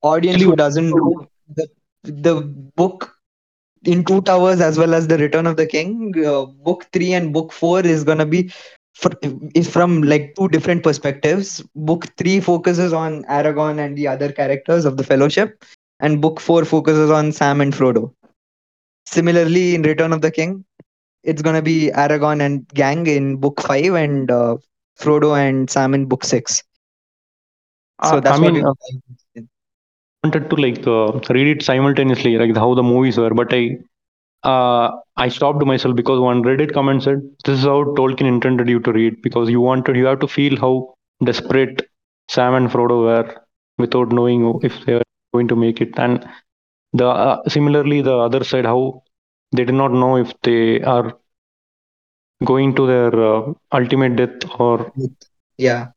audience who doesn't know, the, the book in Two Towers as well as the Return of the King, uh, book three and book four is gonna be fr- is from like two different perspectives. Book three focuses on Aragorn and the other characters of the Fellowship, and book four focuses on Sam and Frodo. Similarly, in Return of the King, it's gonna be Aragorn and gang in book five, and uh, Frodo and Sam in book six. So I- that's I what mean, uh, wanted to like uh, read it simultaneously, like how the movies were, but I uh, I stopped myself because one Reddit comment said this is how Tolkien intended you to read because you wanted you have to feel how desperate Sam and Frodo were without knowing if they were going to make it, and the uh, similarly the other side how they did not know if they are going to their uh, ultimate death or yeah.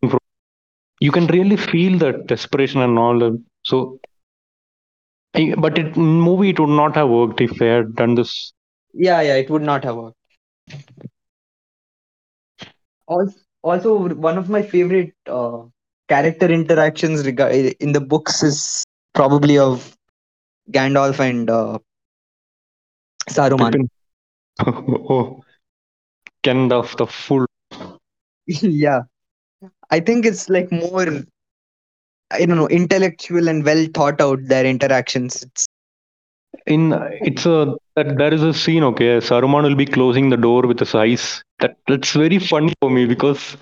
you can really feel that desperation and all that. So, but it movie it would not have worked if they had done this. Yeah, yeah, it would not have worked. Also, also one of my favorite uh, character interactions rega- in the books is probably of Gandalf and uh, Saruman. <laughs> Oh, kind of the full. <laughs> yeah. I think it's like more, I don't know, intellectual and well thought out their interactions. It's, In it's a that there is a scene. Okay, Saruman will be closing the door with his eyes. That that's very funny for me because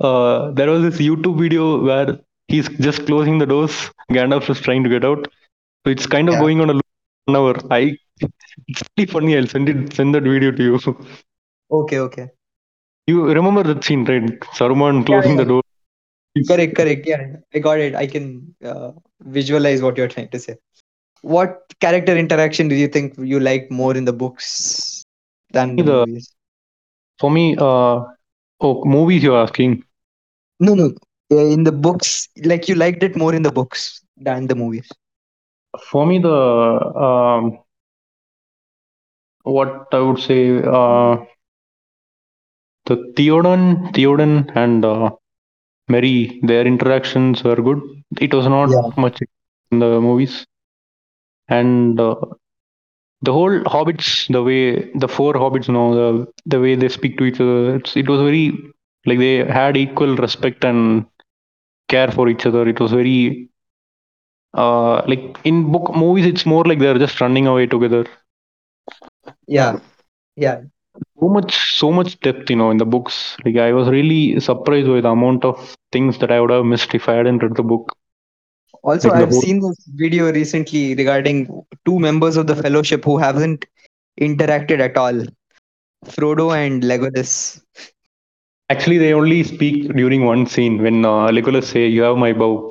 uh, there was this YouTube video where he's just closing the doors. Gandalf is trying to get out. So it's kind of Yeah. going on a loop one hour. I it's really funny. I'll send it send that video to you. okay, okay. You remember that scene, right? Saruman closing yeah. the door. Correct, correct. Yeah, I got it. I can uh, visualize what you're trying to say. What character interaction do you think you like more in the books than the, The- movies? For me, uh, oh, movies you're asking. No, no. In the books, like you liked it more in the books than the movies. For me, the um, what I would say, uh, the Theoden, Theoden and uh, Merry, their interactions were good. It was not Yeah. much in the movies, and uh, the whole hobbits, the way the four hobbits, know, the the way they speak to each other, it's, it was very like they had equal respect and care for each other. It was very uh like in book movies it's more like they're just running away together Yeah, yeah. So much so much depth you know in the books like i was really surprised by the amount of things that i would have missed if i hadn't read the book Also, Like I've seen this video recently regarding two members of the fellowship who haven't interacted at all. Frodo and Legolas. actually they only speak during one scene when uh, legolas say you have my bow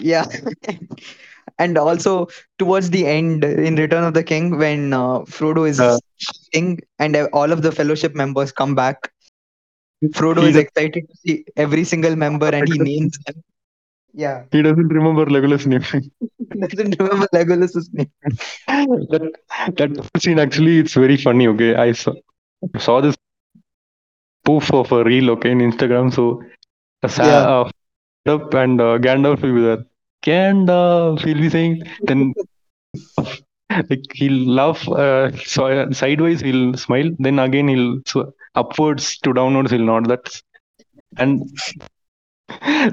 Yeah. <laughs> and also towards the end in Return of the King, when uh, Frodo is Uh. king and all of the fellowship members come back, Frodo is excited to see every single member and he names them. Yeah. he doesn't remember legolas name <laughs> doesn't remember Legolas's name. that that scene actually it's very funny okay i saw, saw this poof of a reel okay in instagram so the sa- Yeah. uh, up and uh, gandalf will be there gandalf he'll be saying then like he'll laugh uh, so, uh, sideways he'll smile then again he'll sw- upwards to downwards he'll nod that's and <laughs>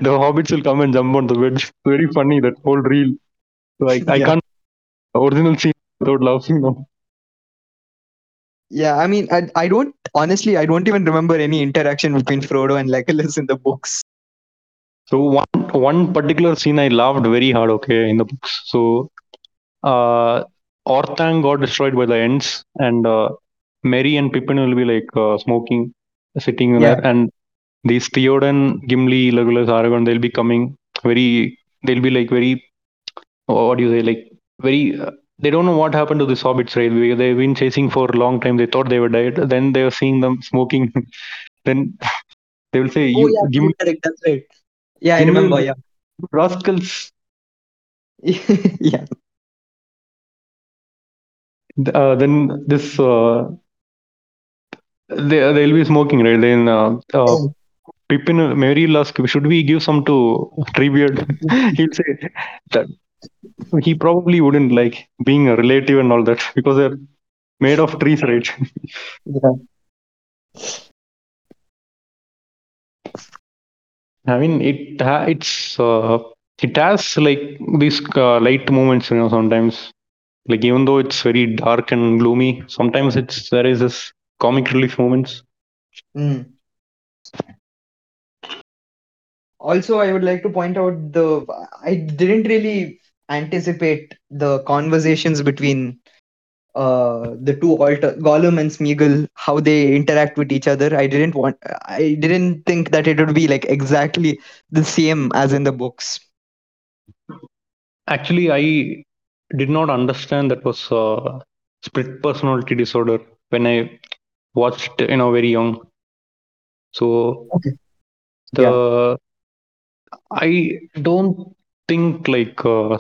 the hobbits will come and jump on the bed It's very funny that whole reel so I, I Yeah. can't original scene without laughing now Yeah, I mean, I, I don't honestly, I don't even remember any interaction between Frodo and Legolas in the books. So one one particular scene I laughed very hard. Okay, in the books. So, uh, Orthanc got destroyed by the Ents, and uh, Merry and Pippin will be like uh, smoking, sitting there, and these Theoden, Gimli, Legolas, Aragorn, they'll be coming very. They'll be like very. What do you say? Like very. Uh, they don't know what happened to the hobbits, right? They- They've been chasing for a long time. They thought they were dead. Then they were seeing them smoking. <laughs> then <laughs> they will say, Oh "You yeah, Gimli, correct, that's right. Yeah, I remember. Yeah, rascals." <laughs> yeah, uh, then this uh, they they'll be smoking right then uh, uh, Yeah. Pippin Merry will ask should we give some to Treebeard <laughs> he'll say that he probably wouldn't like being a relative and all that because they're made of trees right yeah. I mean it ha- it's uh, it has like these uh, light moments you know sometimes like even though it's very dark and gloomy sometimes it's there is this comic relief moments Mm. Also, I would like to point out the I didn't really anticipate the conversations between uh the two alter Gollum and Smeagol how they interact with each other. I didn't want I didn't think that it would be like exactly the same as in the books. Actually, I did not understand that was uh, split personality disorder when I watched, you know, very young. So Okay. the I don't think like uh,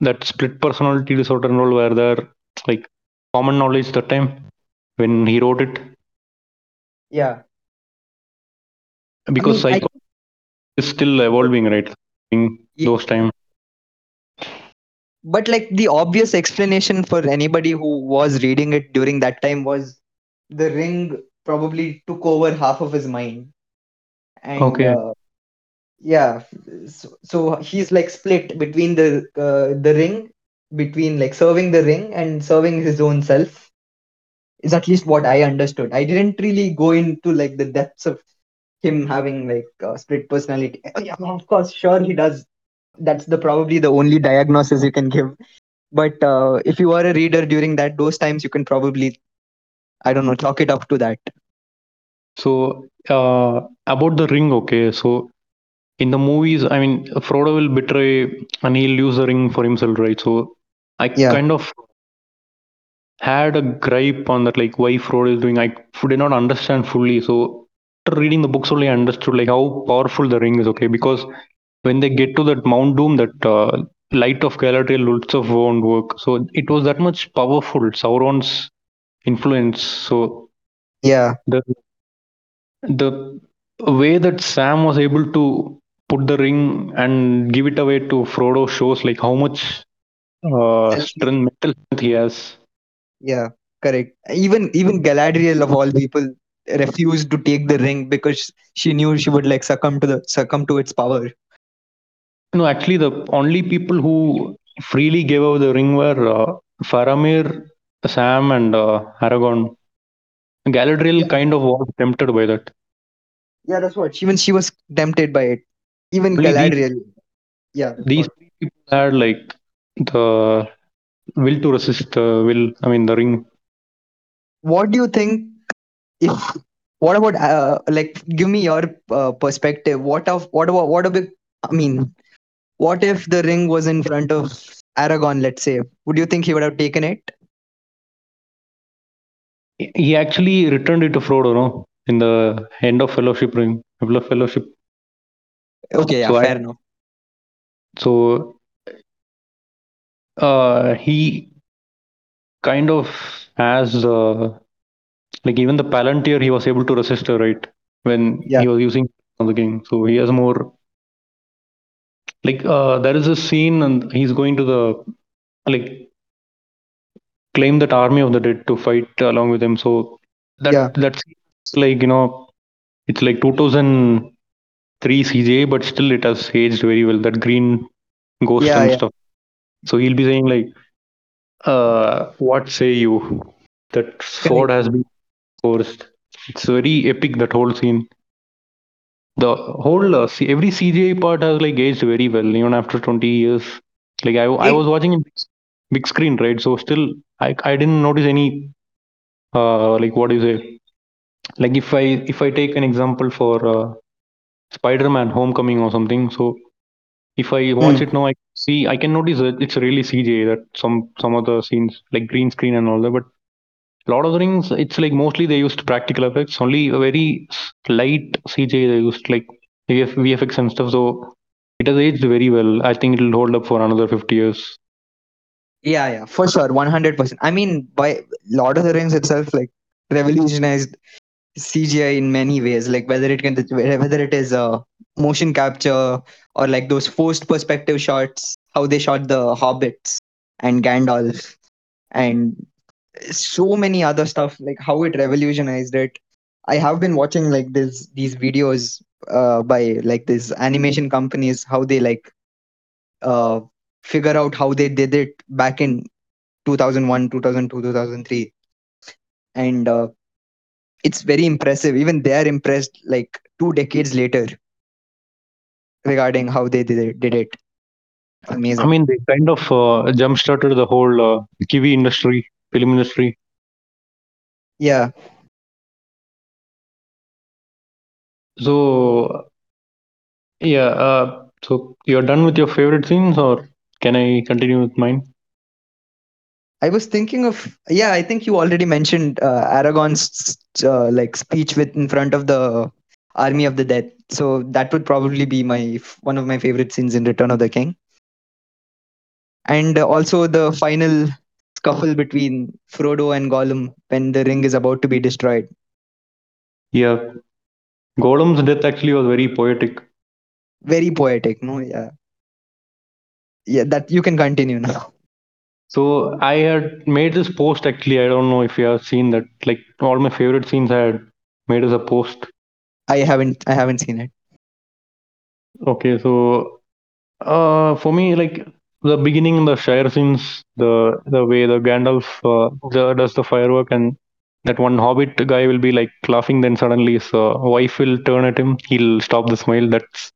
that split personality disorder and all were there like common knowledge that time when he wrote it Yeah. because I- psycho is still evolving, right? In Ye- those time. But like the obvious explanation for anybody who was reading it during that time was the ring probably took over half of his mind. And Okay. uh, yeah, so, so he's like split between the uh, the ring, between like serving the ring and serving his own self. Is at least what I understood. I didn't really go into like the depths of him having like split personality. Oh, yeah, of course, sure he does. That's the probably the only diagnosis you can give. But uh, if you are a reader during that those times, you can probably, I don't know, chalk it up to that. So uh, about the ring, okay. So in the movies, I mean, Frodo will betray and he'll use the ring for himself, right? So I Yeah. kind of had a gripe on that, like why Frodo is doing. I did not understand fully. So after reading the books, only I understood like how powerful the ring is. Okay, because when they get to that Mount Doom, that uh, light of Galadriel also won't work. So it was that much powerful. Sauron's influence. So Yeah, the the way that Sam was able to put the ring and give it away to Frodo shows like how much uh, strength, mental strength he has. yeah, correct. Even even Galadriel of all people refused to take the ring because she knew she would like succumb to the succumb to its power. No, actually, the only people who freely gave away the ring were uh, Faramir, Sam, and uh, Aragorn. Galadriel Yeah. kind of was tempted by that. Yeah, that's what. Even she was tempted by it. Even Only these- Galadriel. Yeah. These people had like the will to resist the will. I mean, the ring. what do you think if what about uh, like give me your uh, perspective what of what about what about i mean what if the ring was in front of aragorn let's say would you think he would have taken it He actually returned it to Frodo, no? In the end of Fellowship ring, of Fellowship. okay yeah So I- fair enough So uh, he kind of has uh, like even the Palantir he was able to resist her right when Yeah. he was using the king. So he has more like uh, there is a scene and he's going to the like claim that army of the dead to fight along with him. So that Yeah. that's like you know it's like 2003 CG, but still it has aged very well. That green ghost Yeah, and stuff. So he'll be saying like, uh, "What say you? That sword has been forced." It's very epic. That whole scene. The whole uh, C- every CGI part has like aged very well, even after 20 years. Like I, I was watching in big screen, right? So still, I, I didn't notice any, uh, like what do you say? Like if I if I take an example for uh, Spider-Man: Homecoming or something, so if I watch Hmm. it now, I see I can notice that it's really CG That some some of the scenes like green screen and all that, but Lord of the Rings, it's like mostly they used practical effects. Only a very light CG they used like VF, VFX and stuff. So it has aged very well. I think it'll hold up for another 50 years. yeah yeah for sure 100% i mean by lord of the rings itself like revolutionized cgi in many ways like whether it can whether it is uh, motion capture or like those forced perspective shots how they shot the hobbits and gandalf and so many other stuff like how it revolutionized it. I have been watching like this these videos uh, by like these animation companies how they like uh, figure out how they did it back in 2001 2002 2003 and uh, it's very impressive even they are impressed like two decades later regarding how they did it, did it. amazing I mean, they kind of uh, jump started the whole uh, Kiwi industry, film industry. yeah So yeah, uh, so you're done with your favorite scenes, or can I continue with mine? I was thinking of yeah. I think you already mentioned uh, Aragorn's uh, like speech with in front of the army of the dead. So that would probably be my one of my favorite scenes in Return of the King. And also the final scuffle between Frodo and Gollum when the ring is about to be destroyed. Yeah, Gollum's death actually was very poetic. Very poetic, no? Yeah. Yeah, that you can continue now. So I had made this post actually. I don't know if you have seen that. Like all my favorite scenes I had made as a post. I haven't I haven't seen it. Okay, so uh, for me, like the beginning, the Shire scenes, the the way the Gandalf uh, does the firework, and that one Hobbit guy will be like laughing, then suddenly his uh, wife will turn at him. He'll stop the smile. That's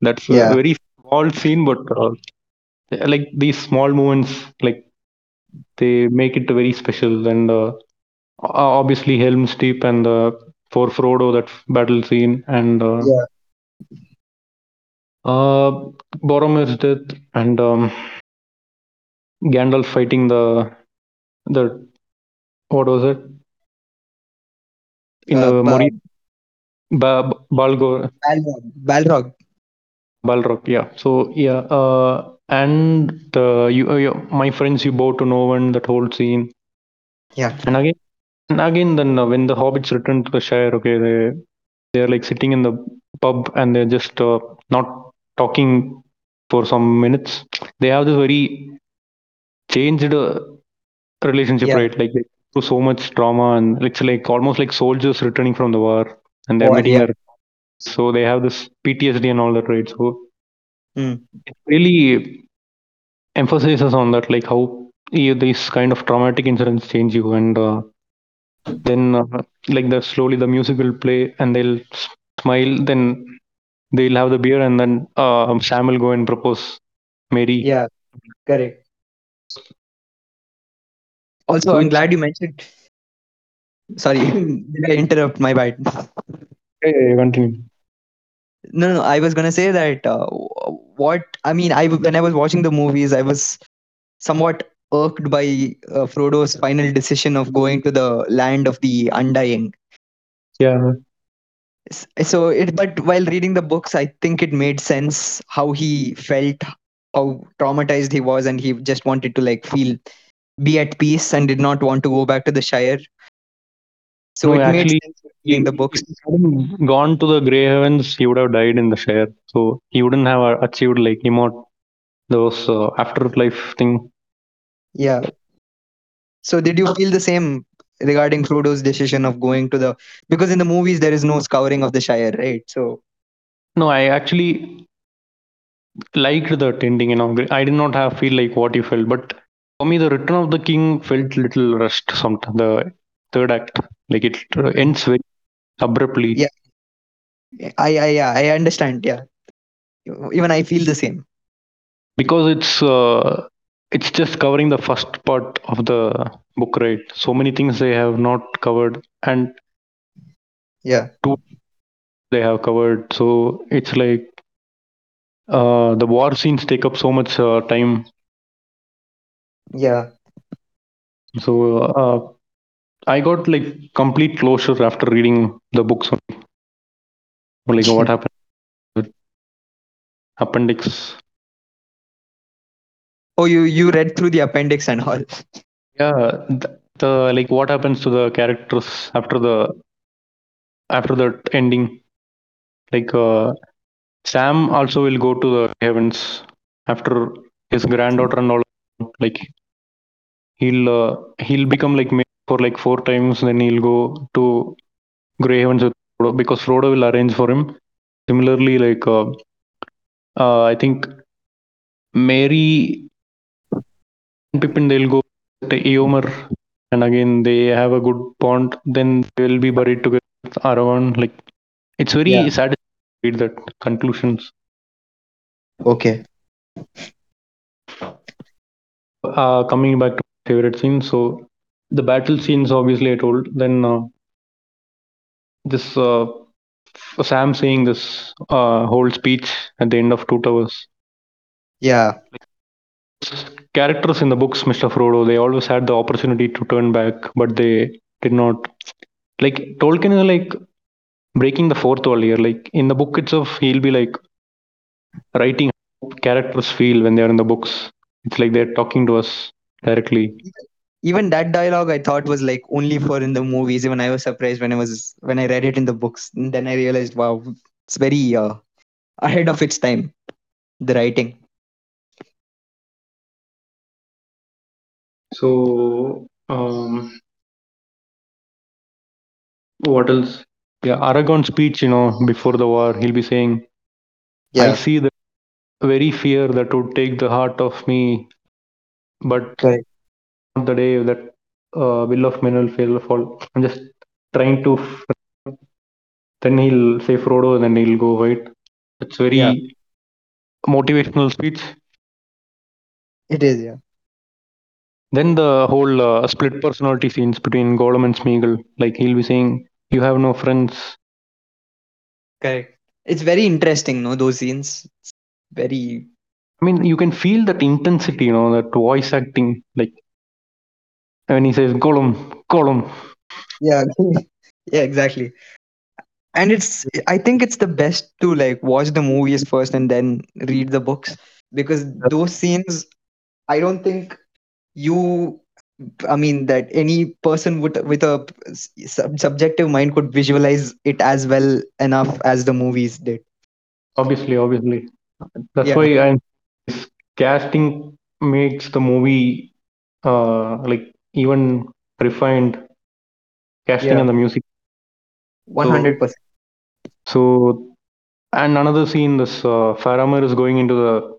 that's Yeah. a very small scene, but uh, like these small moments, like they make it very special. And uh, obviously, Helm's Deep and uh, for Frodo that battle scene, and uh, Yeah. uh, Boromir's death, and um, Gandalf fighting the the what was it in Uh, the Ba- Mori ba- Balgor Balrog. Balrog. Balrog, yeah. So yeah, uh, and the you, uh, you my friends you bow to no one that whole scene, Yeah. and again and again then uh, when the hobbits return to the Shire, okay, they they're like sitting in the pub and they're just uh, not talking for some minutes. They have this very changed uh, relationship, Yeah. right? Like they through so much trauma and it's like almost like soldiers returning from the war and they're War, meeting yeah. their so they have this PTSD and all that, right? So Hmm. it really emphasizes on that, like how you, these kind of traumatic incidents change you, and uh, then uh, like the slowly the music will play and they'll smile, then they'll have the beer, and then uh, Sam will go and propose Mary. Yeah. Correct. Also, So I'm glad you mentioned. <laughs> Sorry, did I interrupt? My bad. Yeah, yeah, yeah, continue. No, no, I was gonna say that uh, what I mean, I when I was watching the movies, I was somewhat irked by uh, Frodo's final decision of going to the land of the undying. Yeah, So it, but while reading the books, I think it made sense how he felt, how traumatized he was, and he just wanted to like feel, be at peace, and did not want to go back to the Shire. So No, it made sense reading the books. If he hadn't gone to the Grey Heavens, he would have died in the Shire. So he wouldn't have achieved like immort those uh, afterlife thing. Yeah. So did you feel the same regarding Frodo's decision of going to the because in the movies there is no scouring of the Shire, right? So No, I actually liked that ending. You know, I did not have feel like what you felt, but for me, the Return of the King felt little rushed. Some the third act, like it uh, ends very abruptly. Yeah. I I yeah, I understand. Yeah. Even I feel the same. because it's uh, it's just covering the first part of the book, right? So many things they have not covered, and Yeah. two they have covered. So it's like uh, the war scenes take up so much uh, time. Yeah. So uh, I got like complete closure after reading the books. only. Like what happened appendix. Oh, you you read through the appendix and all. Yeah, the, the like what happens to the characters after the after the ending. Like uh, Sam also will go to the heavens after his granddaughter and all. Like he'll uh, he'll become like for like four times. Then he'll go to Grey Heavens with Frodo because Frodo will arrange for him. Similarly, like uh, uh, I think Merry and Pippin they'll go to Eomer and again they have a good bond. Then they'll be buried together with. Like it's very Yeah. sad to read that conclusions. Okay. uh, coming back to favorite scene, so the battle scenes obviously i told. Then uh, this uh, sam saying this uh, whole speech at the end of two towers. Yeah. characters in the books mr frodo they always had the opportunity to turn back but they did not. Like tolkien is like breaking the fourth wall here. Like in the book itself he'll be like writing how characters feel when they're in the books. It's like they're talking to us directly Even that dialogue I thought was like only for in the movies. Even I was surprised when I was when I read it in the books. And then I realized, wow, it's very uh, ahead of its time. The writing. So, um, what else? yeah, Aragorn speech, you know, before the war, he'll be saying, I see the very fear that would take the heart of me, but correct. Not the day that uh, will of men will fail fall. I'm just trying to. Then he'll say Frodo, and then he'll go right. It's very Yeah. motivational speech. It is, yeah. Then the whole uh, split personality scenes between Gollum and Smeagol, like he'll be saying, "You have no friends." Correct. It's very interesting, no? Those scenes. It's very I mean, you can feel that intensity, you know, that voice acting, like when he says Gollum, Gollum. yeah, <laughs> yeah, exactly. And it's I think it's the best to like watch the movies first and then read the books because those scenes I don't think you I mean that any person with with a sub- subjective mind could visualize it as well enough as the movies did. Obviously, obviously. That's Yeah. why I, this casting makes the movie uh like even refined casting Yeah. and the music. One hundred percent. So, and another scene, this uh, Faramir is going into the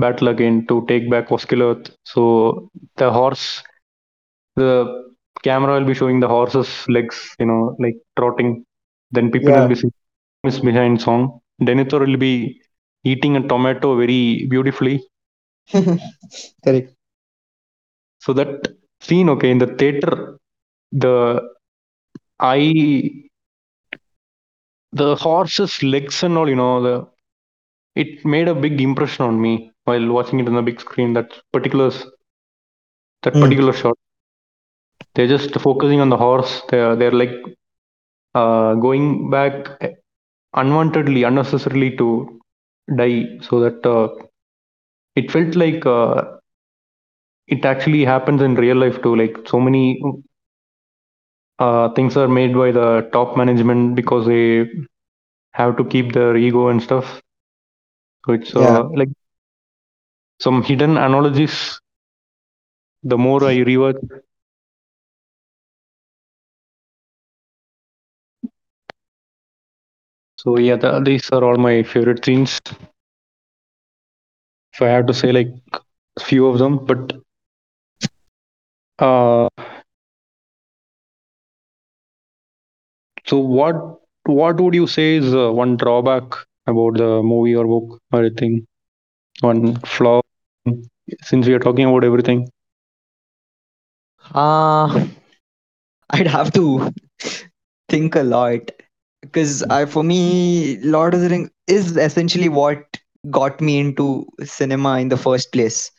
battle again to take back Osgiliath. So the horse, the camera will be showing the horse's legs, you know, like trotting. Then people Yeah. will be singing behind song. Denethor will be eating a tomato very beautifully. <laughs> Correct. So that scene, okay, in the theater, the I the horse's legs and all, you know, the it made a big impression on me while watching it on the big screen. That particular that Hmm. particular shot. They're just focusing on the horse. They're they're like uh, going back unwantedly, unnecessarily to die, so that uh, it felt like uh, it actually happens in real life too. Like so many uh, things are made by the top management because they have to keep their ego and stuff. So it's Yeah. uh, like some hidden analogies. The more I rewatch, so yeah, the, these are all my favorite scenes. If I have to say like a few of them, but uh, so what what would you say is uh, one drawback about the movie or book or anything? One flaw, since we are talking about everything. Uh <laughs> I'd have to think a lot because I, for me, Lord of the Rings is essentially what got me into cinema in the first place.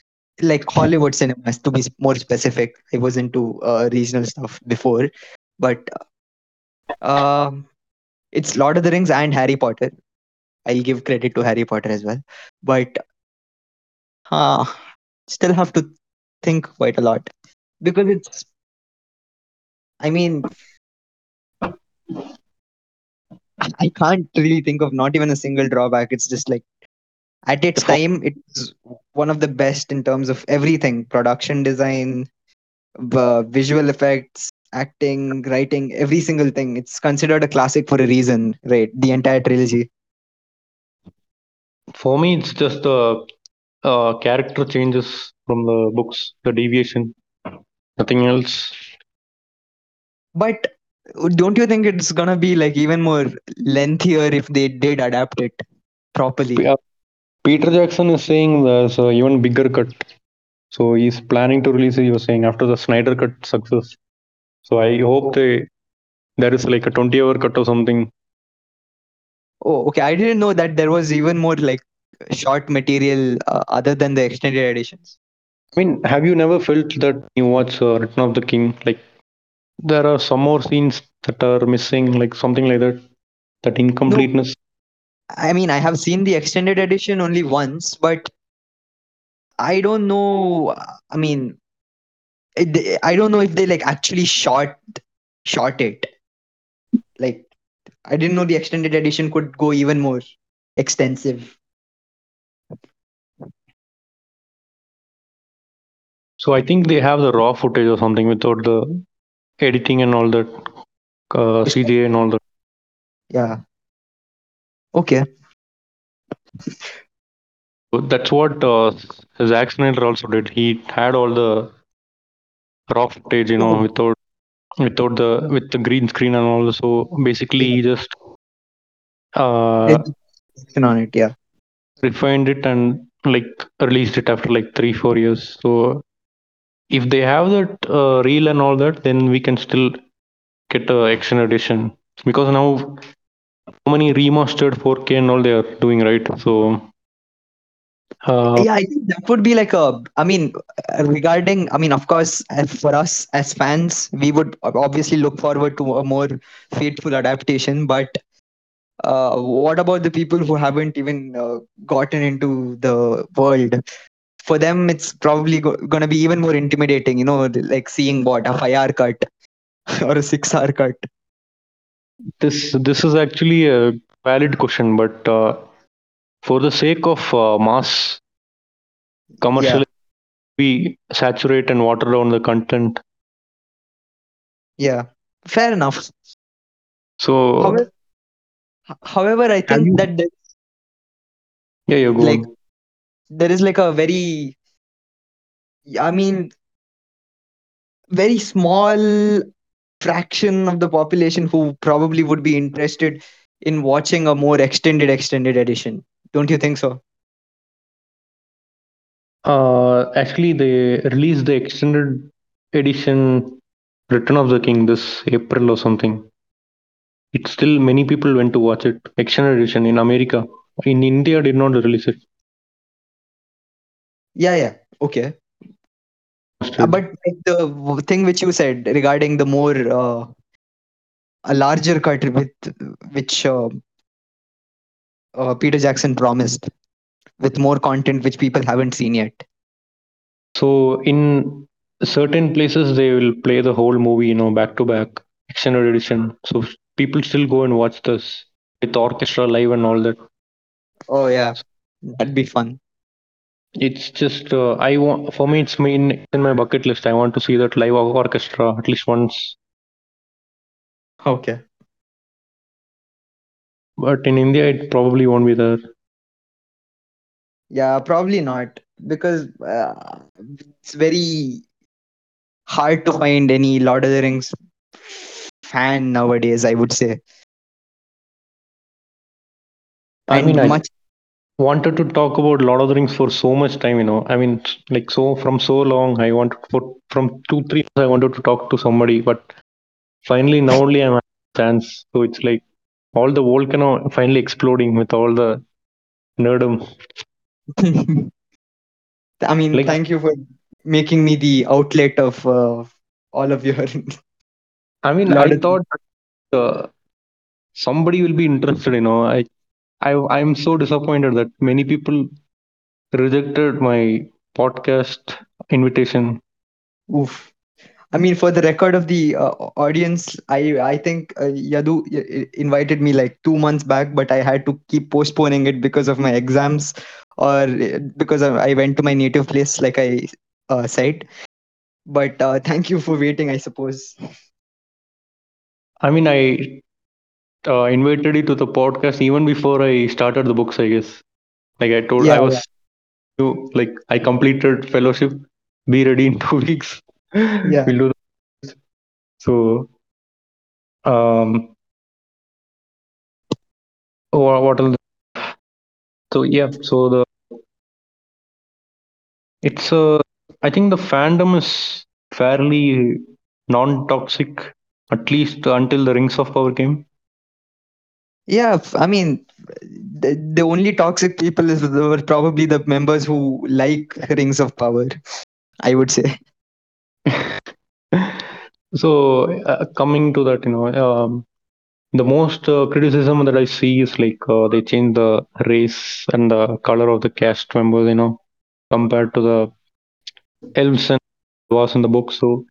Like Hollywood cinemas, to be more specific. I was into uh, regional stuff before, but uh, it's Lord of the Rings and Harry Potter. I'll give credit to Harry Potter as well, but uh, still have to think quite a lot because it's. I mean, I can't really think of not even a single drawback. It's just like at its time, it's one of the best in terms of everything production design, uh, visual effects, acting, writing, every single thing. It's considered a classic for a reason, right? The entire trilogy. For me, it's just the uh, character changes from the books, the deviation, nothing else. But don't you think it's gonna be like even more lengthier if they did adapt it properly? Yeah. Peter Jackson is saying there's a even bigger cut. So he's planning to release it, he was saying, after the Snyder cut success. So I hope they there is like a 20 hour cut or something. Oh, okay. I didn't know that there was even more like short material uh, other than the extended editions. I mean, have you never felt that you watch uh, Return of the King? Like there are some more scenes that are missing, like something like that. That incompleteness. I mean, I have seen the extended edition only once, but I don't know. I mean, it, I don't know if they like actually shot shot it. Like, I didn't know the extended edition could go even more extensive. So I think they have the raw footage or something without the editing and all that, uh, CGI and all that. Yeah. Okay. That's what uh, Zack Snyder also did. He had all the raw footage, you know, Oh. without without the with the green screen and all. So basically, he just uh, Action on it. Yeah. refined it and like released it after like three four years. So if they have that uh, reel and all that, then we can still get a extended edition because now so many remastered 4K and all they are doing right. So uh, yeah, I think that would be like a. I mean, regarding. I mean, of course, for us as fans, we would obviously look forward to a more faithful adaptation. But uh, what about the people who haven't even uh, gotten into the world? For them, it's probably go- gonna be even more intimidating. You know, like seeing what a five-hour cut <laughs> or a six-hour cut. This this is actually a valid question, but uh, for the sake of uh, mass commercial, we saturate and water down the content. Yeah, fair enough. So However, however, I think you- that there- yeah, yeah, go like on. there is like a very i mean very small fraction of the population who probably would be interested in watching a more extended extended edition don't you think so Uh, actually, they released the extended edition Return of the King this April or something. It's still many people went to watch it. Extended edition in America. In India, did not release it. yeah yeah okay But the thing which you said regarding the more uh, a larger cut with which uh, uh, peter jackson promised with more content which people haven't seen yet So in certain places they will play the whole movie, you know, back to back, extended edition. So people still go and watch this with orchestra live and all that. oh yeah that'd be fun It's just uh, I want for me it's main in my bucket list. I want to see that live orchestra at least once. okay But in India it probably won't be there. Yeah, probably not because uh, it's very hard to find any Lord of the Rings fan nowadays. I would say. I And mean, I much. Wanted to talk about Lord of the Rings for so much time, you know. I mean, like so from so long. I wanted for from two three. I wanted to talk to somebody, but finally now only I'm a chance. So it's like all the volcano finally exploding with all the nerdum. <laughs> I mean, Like- thank you for making me the outlet of uh, all of your. <laughs> I mean, Lot I thought uh, somebody will be interested. You know, I, I, I'm so disappointed that many people rejected my podcast invitation. Oof. I mean, for the record of the uh, audience, I I think uh, Yadu invited me like two months back, but I had to keep postponing it because of my exams or uh, because I I went to my native place, like I uh, said. But uh, thank you for waiting, I suppose. I mean, I uh, invited you to the podcast even before I started the books. I guess, like I told, Yeah, I was, you like I completed fellowship. Be ready in <laughs> two weeks. Yeah. we'll do. The, so, um, wha- what else? So yeah, so the it's uh, I think the fandom is fairly non-toxic, at least until the Rings of Power came. Yeah, f- I mean, the, the only toxic people is were probably the members who like Rings of Power. I would say. <laughs> so uh, coming to that, you know, um, the most uh, criticism that I see is like uh, they change the race and the color of the cast members, you know, compared to the elves and was in the book. So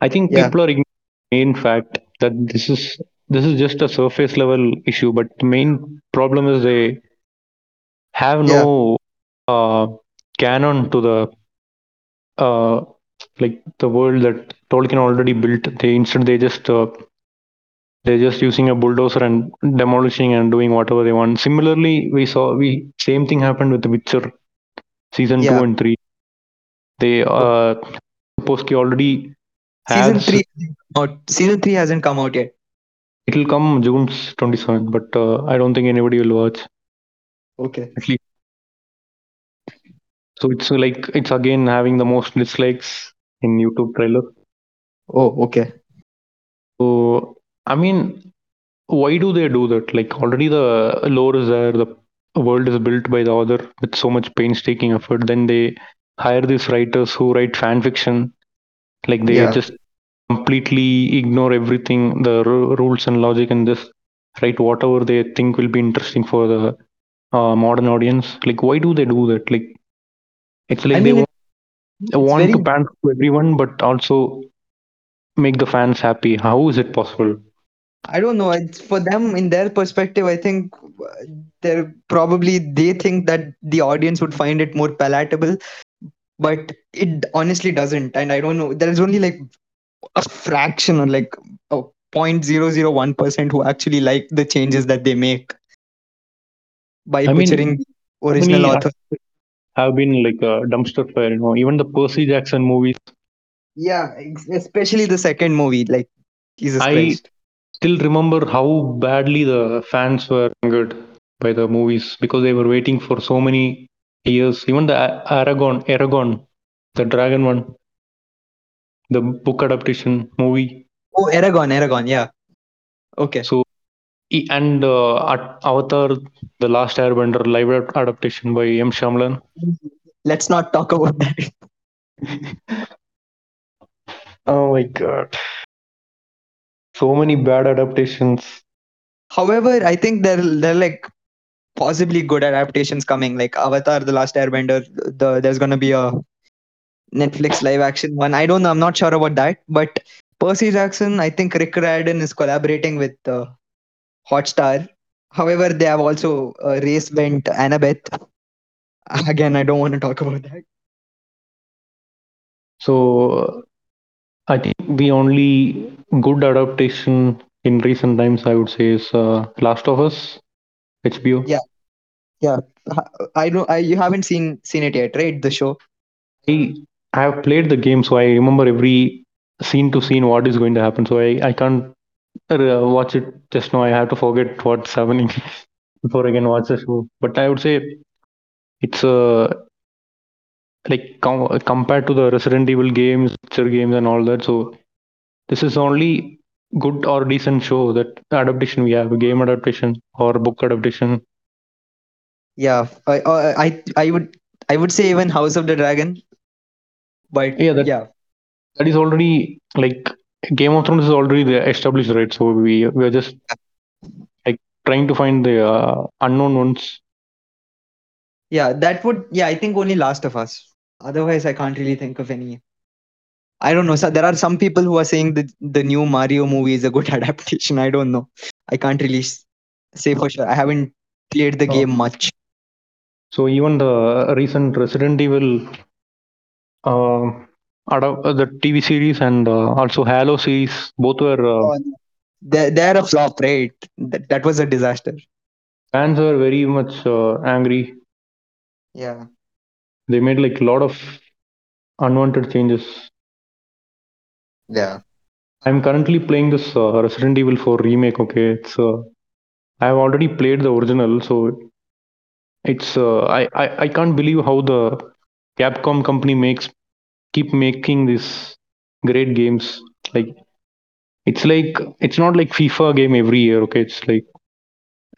I think Yeah. people are ignoring the main fact that this is this is just a surface level issue, but the main problem is they have no uh, canon to the uh, like the world that Tolkien already built. They instead they just uh, they're just using a bulldozer and demolishing and doing whatever they want. Similarly, we saw we same thing happened with The Witcher season Yeah. two and three. They uh already Season three hasn't out. Season three hasn't come out yet. It will come June 27, but uh, I don't think anybody will watch Okay. at least. So it's like it's again having the most dislikes in YouTube trailer. Oh, okay. So I mean, why do they do that? Like already the lore is there, the world is built by the author with so much painstaking effort. Then they hire these writers who write fan fiction. Like they Yeah. just completely ignore everything, the ru- rules and logic, and just write whatever they think will be interesting for the uh, modern audience. Like why do they do that? Like it's like I they mean, want, they want to very- pan to everyone, but also make the fans happy. How is it possible? I don't know. It's for them in their perspective. I think they're probably they think that the audience would find it more palatable, but it honestly doesn't. And I don't know. There is only like a fraction or like a point zero zero one percent who actually like the changes that they make by I butchering the original many- author. have been like a dumpster fire. You know, even the Percy Jackson movies. Yeah, especially the second movie. Like Jesus I- Christ. Still remember how badly the fans were angered by the movies because they were waiting for so many years. Even the Eragon, Eragon, the dragon one, the book adaptation movie. Oh, Eragon, Eragon. Yeah. Okay. So, and uh, Avatar, the Last Airbender live adaptation by M. Shyamalan. Let's not talk about that. <laughs> Oh my god. So many bad adaptations. However, I think there there are like possibly good adaptations coming, like Avatar: The Last Airbender. The there's gonna be a Netflix live action one. I don't know. I'm not sure about that, but Percy Jackson. I think Rick Riordan is collaborating with uh, Hotstar. However, they have also uh, race bent Annabeth. Again, I don't want to talk about that. So I think the only good adaptation in recent times I would say is uh, Last of Us, HBO. Yeah. Yeah. I don't. I you haven't seen seen it yet, right? The show. I I have played the game, so I remember every scene to scene what is going to happen. So I I can't uh, watch it just now. I have to forget what's happening <laughs> before I can watch the show. But I would say it's uh, like com- compared to the Resident Evil games, Witcher games, and all that. So this is only good or decent show that adaptation we have, game adaptation or book adaptation. Yeah. I I, I would I would say even House of the Dragon. But Yeah, that- yeah. That is already like Game of Thrones is already established, right? So we we are just like trying to find the uh, unknown ones. Yeah, that would yeah, I think only Last of Us. Otherwise, I can't really think of any. I don't know. So there are some people who are saying that the new Mario movie is a good <laughs> adaptation. I don't know. I can't really say for sure. I haven't played the Oh. game much. So even the recent Resident Evil, uh, adapt- uh, the TV series and uh, also Halo series, both were uh, They're, they're a flop, right? That, that was a disaster. fans were very much uh, angry. Yeah. They made like a lot of unwanted changes. Yeah. I'm currently playing this uh, Resident Evil 4 remake. Okay, it's uh, I've already played the original, so it's uh, I, I I can't believe how the Capcom company makes keep making these great games. Like it's like it's not like FIFA game every year. Okay, it's like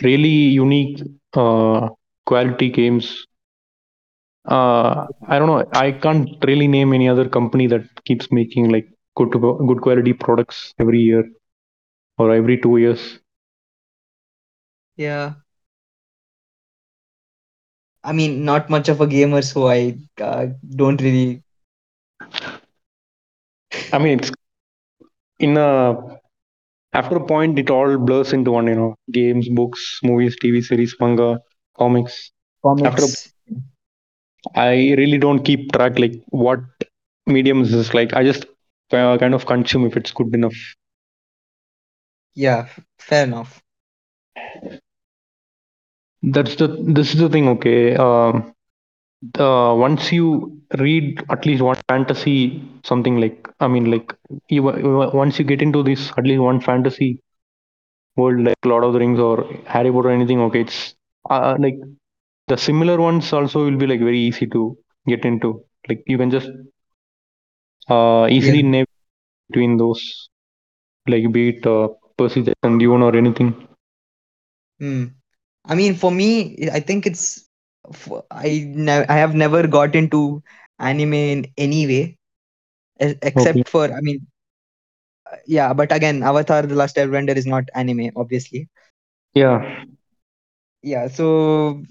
really unique uh, quality games. Uh, I don't know. I can't really name any other company that keeps making like good good quality products every year or every two years. Yeah. I mean, not much of a gamer, so I uh, don't really. I mean, it's in a after a point, it all blurs into one. You know, games, books, movies, TV series, manga, comics. Comics. After I really don't keep track like what medium is like. I just uh, kind of consume if it's good enough. Yeah, fair enough. That's the this is the thing. Okay, um, the once you read at least one fantasy, something like I mean, like you, once you get into this at least one fantasy world, like Lord of the Rings or Harry Potter, or anything. Okay, it's uh, like the similar ones also will be like very easy to get into. Like you can just uh Yeah. easily navigate between those, like be it uh, Percy Jackson, Dune, or anything. Hmm. I mean, for me, I think it's I ne- I have never got into anime in any way, e- Okay. except for I mean, uh, yeah. But again, Avatar: The Last Airbender is not anime, obviously. Yeah. Yeah. So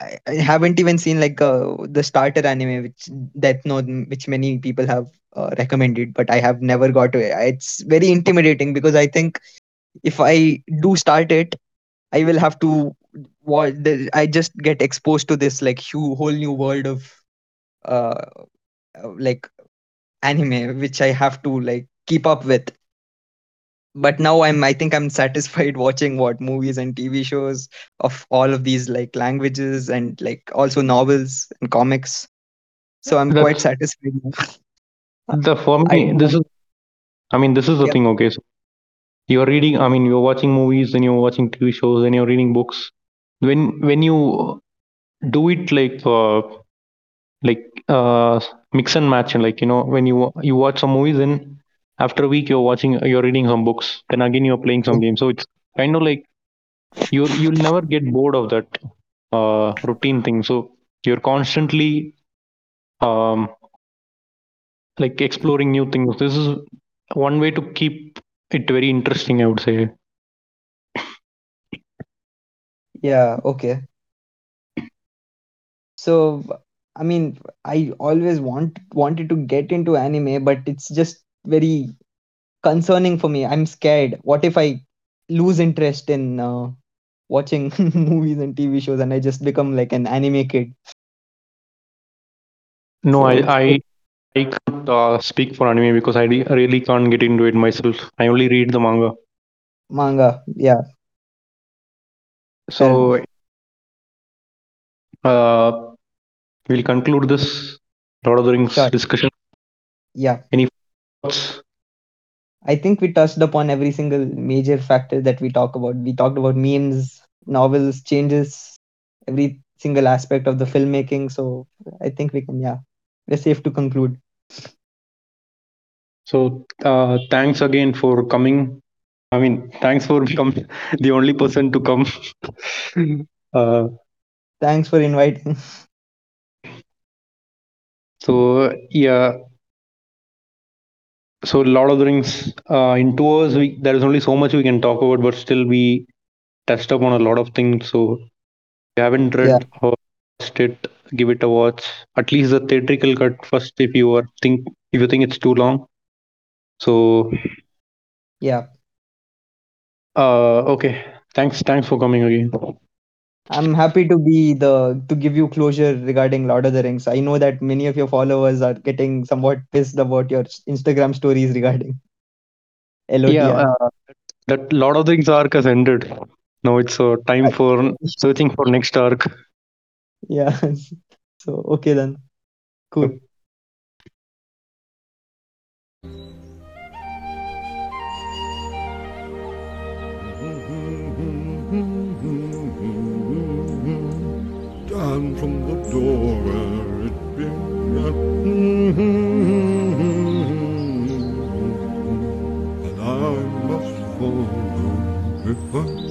I, I haven't even seen like uh, the starter anime, which Death Note, which many people have uh, recommended, but I have never got to it. It's very intimidating because I think if I do start it, I will have to I just get exposed to this like whole new world of uh uh, like anime which I have to like keep up with. But now I'm I think I'm <laughs> satisfied watching what movies and TV shows of all of these like languages and like also novels and comics. So I'm quite satisfied. the for <laughs> I me. don't This is I mean this is the yeah thing. Okay, so you're reading. I mean you're watching movies, then you're watching TV shows, then you're reading books. When when you do it like uh, like uh mix and match and like you know when you you watch some movies then after a week you're watching you're reading some books then again you're playing some games so it's kind of like you're you'll never get bored of that uh routine thing so you're constantly um like exploring new things this is one way to keep it very interesting i would say yeah okay. So I mean I always want wanted to get into anime, but it's just very concerning for me. I'm scared. What if I lose interest in uh, watching <laughs> movies and TV shows and I just become like an anime kid? no i So i it, i can't uh, speak for anime because i re- really can't get into it myself i only read the manga manga. Yeah, so uh we'll conclude this Lord of the Rings Sure. discussion. Yeah, Any thoughts? I think we touched upon every single major factor that we talk about. We talked about memes, novels, changes, every single aspect of the filmmaking. So I think we can, yeah, we're safe to conclude. So, uh, thanks again for coming. I mean, thanks for becoming <laughs> the only person to come. <laughs> uh, Thanks for inviting. so, yeah. So, Lord of the Rings. Uh, in two hours, we, there is only so much we can talk about, but still, we touched upon a lot of things. So, you haven't Yeah, read or watched it, give it a watch. At least the theatrical cut first, if you are think if you think it's too long. So, yeah. uh, okay. Thanks. Thanks for coming again. I'm happy to be the to give you closure regarding Lord of the Rings. I know that many of your followers are getting somewhat pissed about your Instagram stories regarding Yeah, LOTR. uh, that Lord of the Rings arc has ended. Now it's uh, time for <laughs> searching for next arc. Yeah. <laughs> So okay then. Cool. Down from the door where it began. And I must follow if I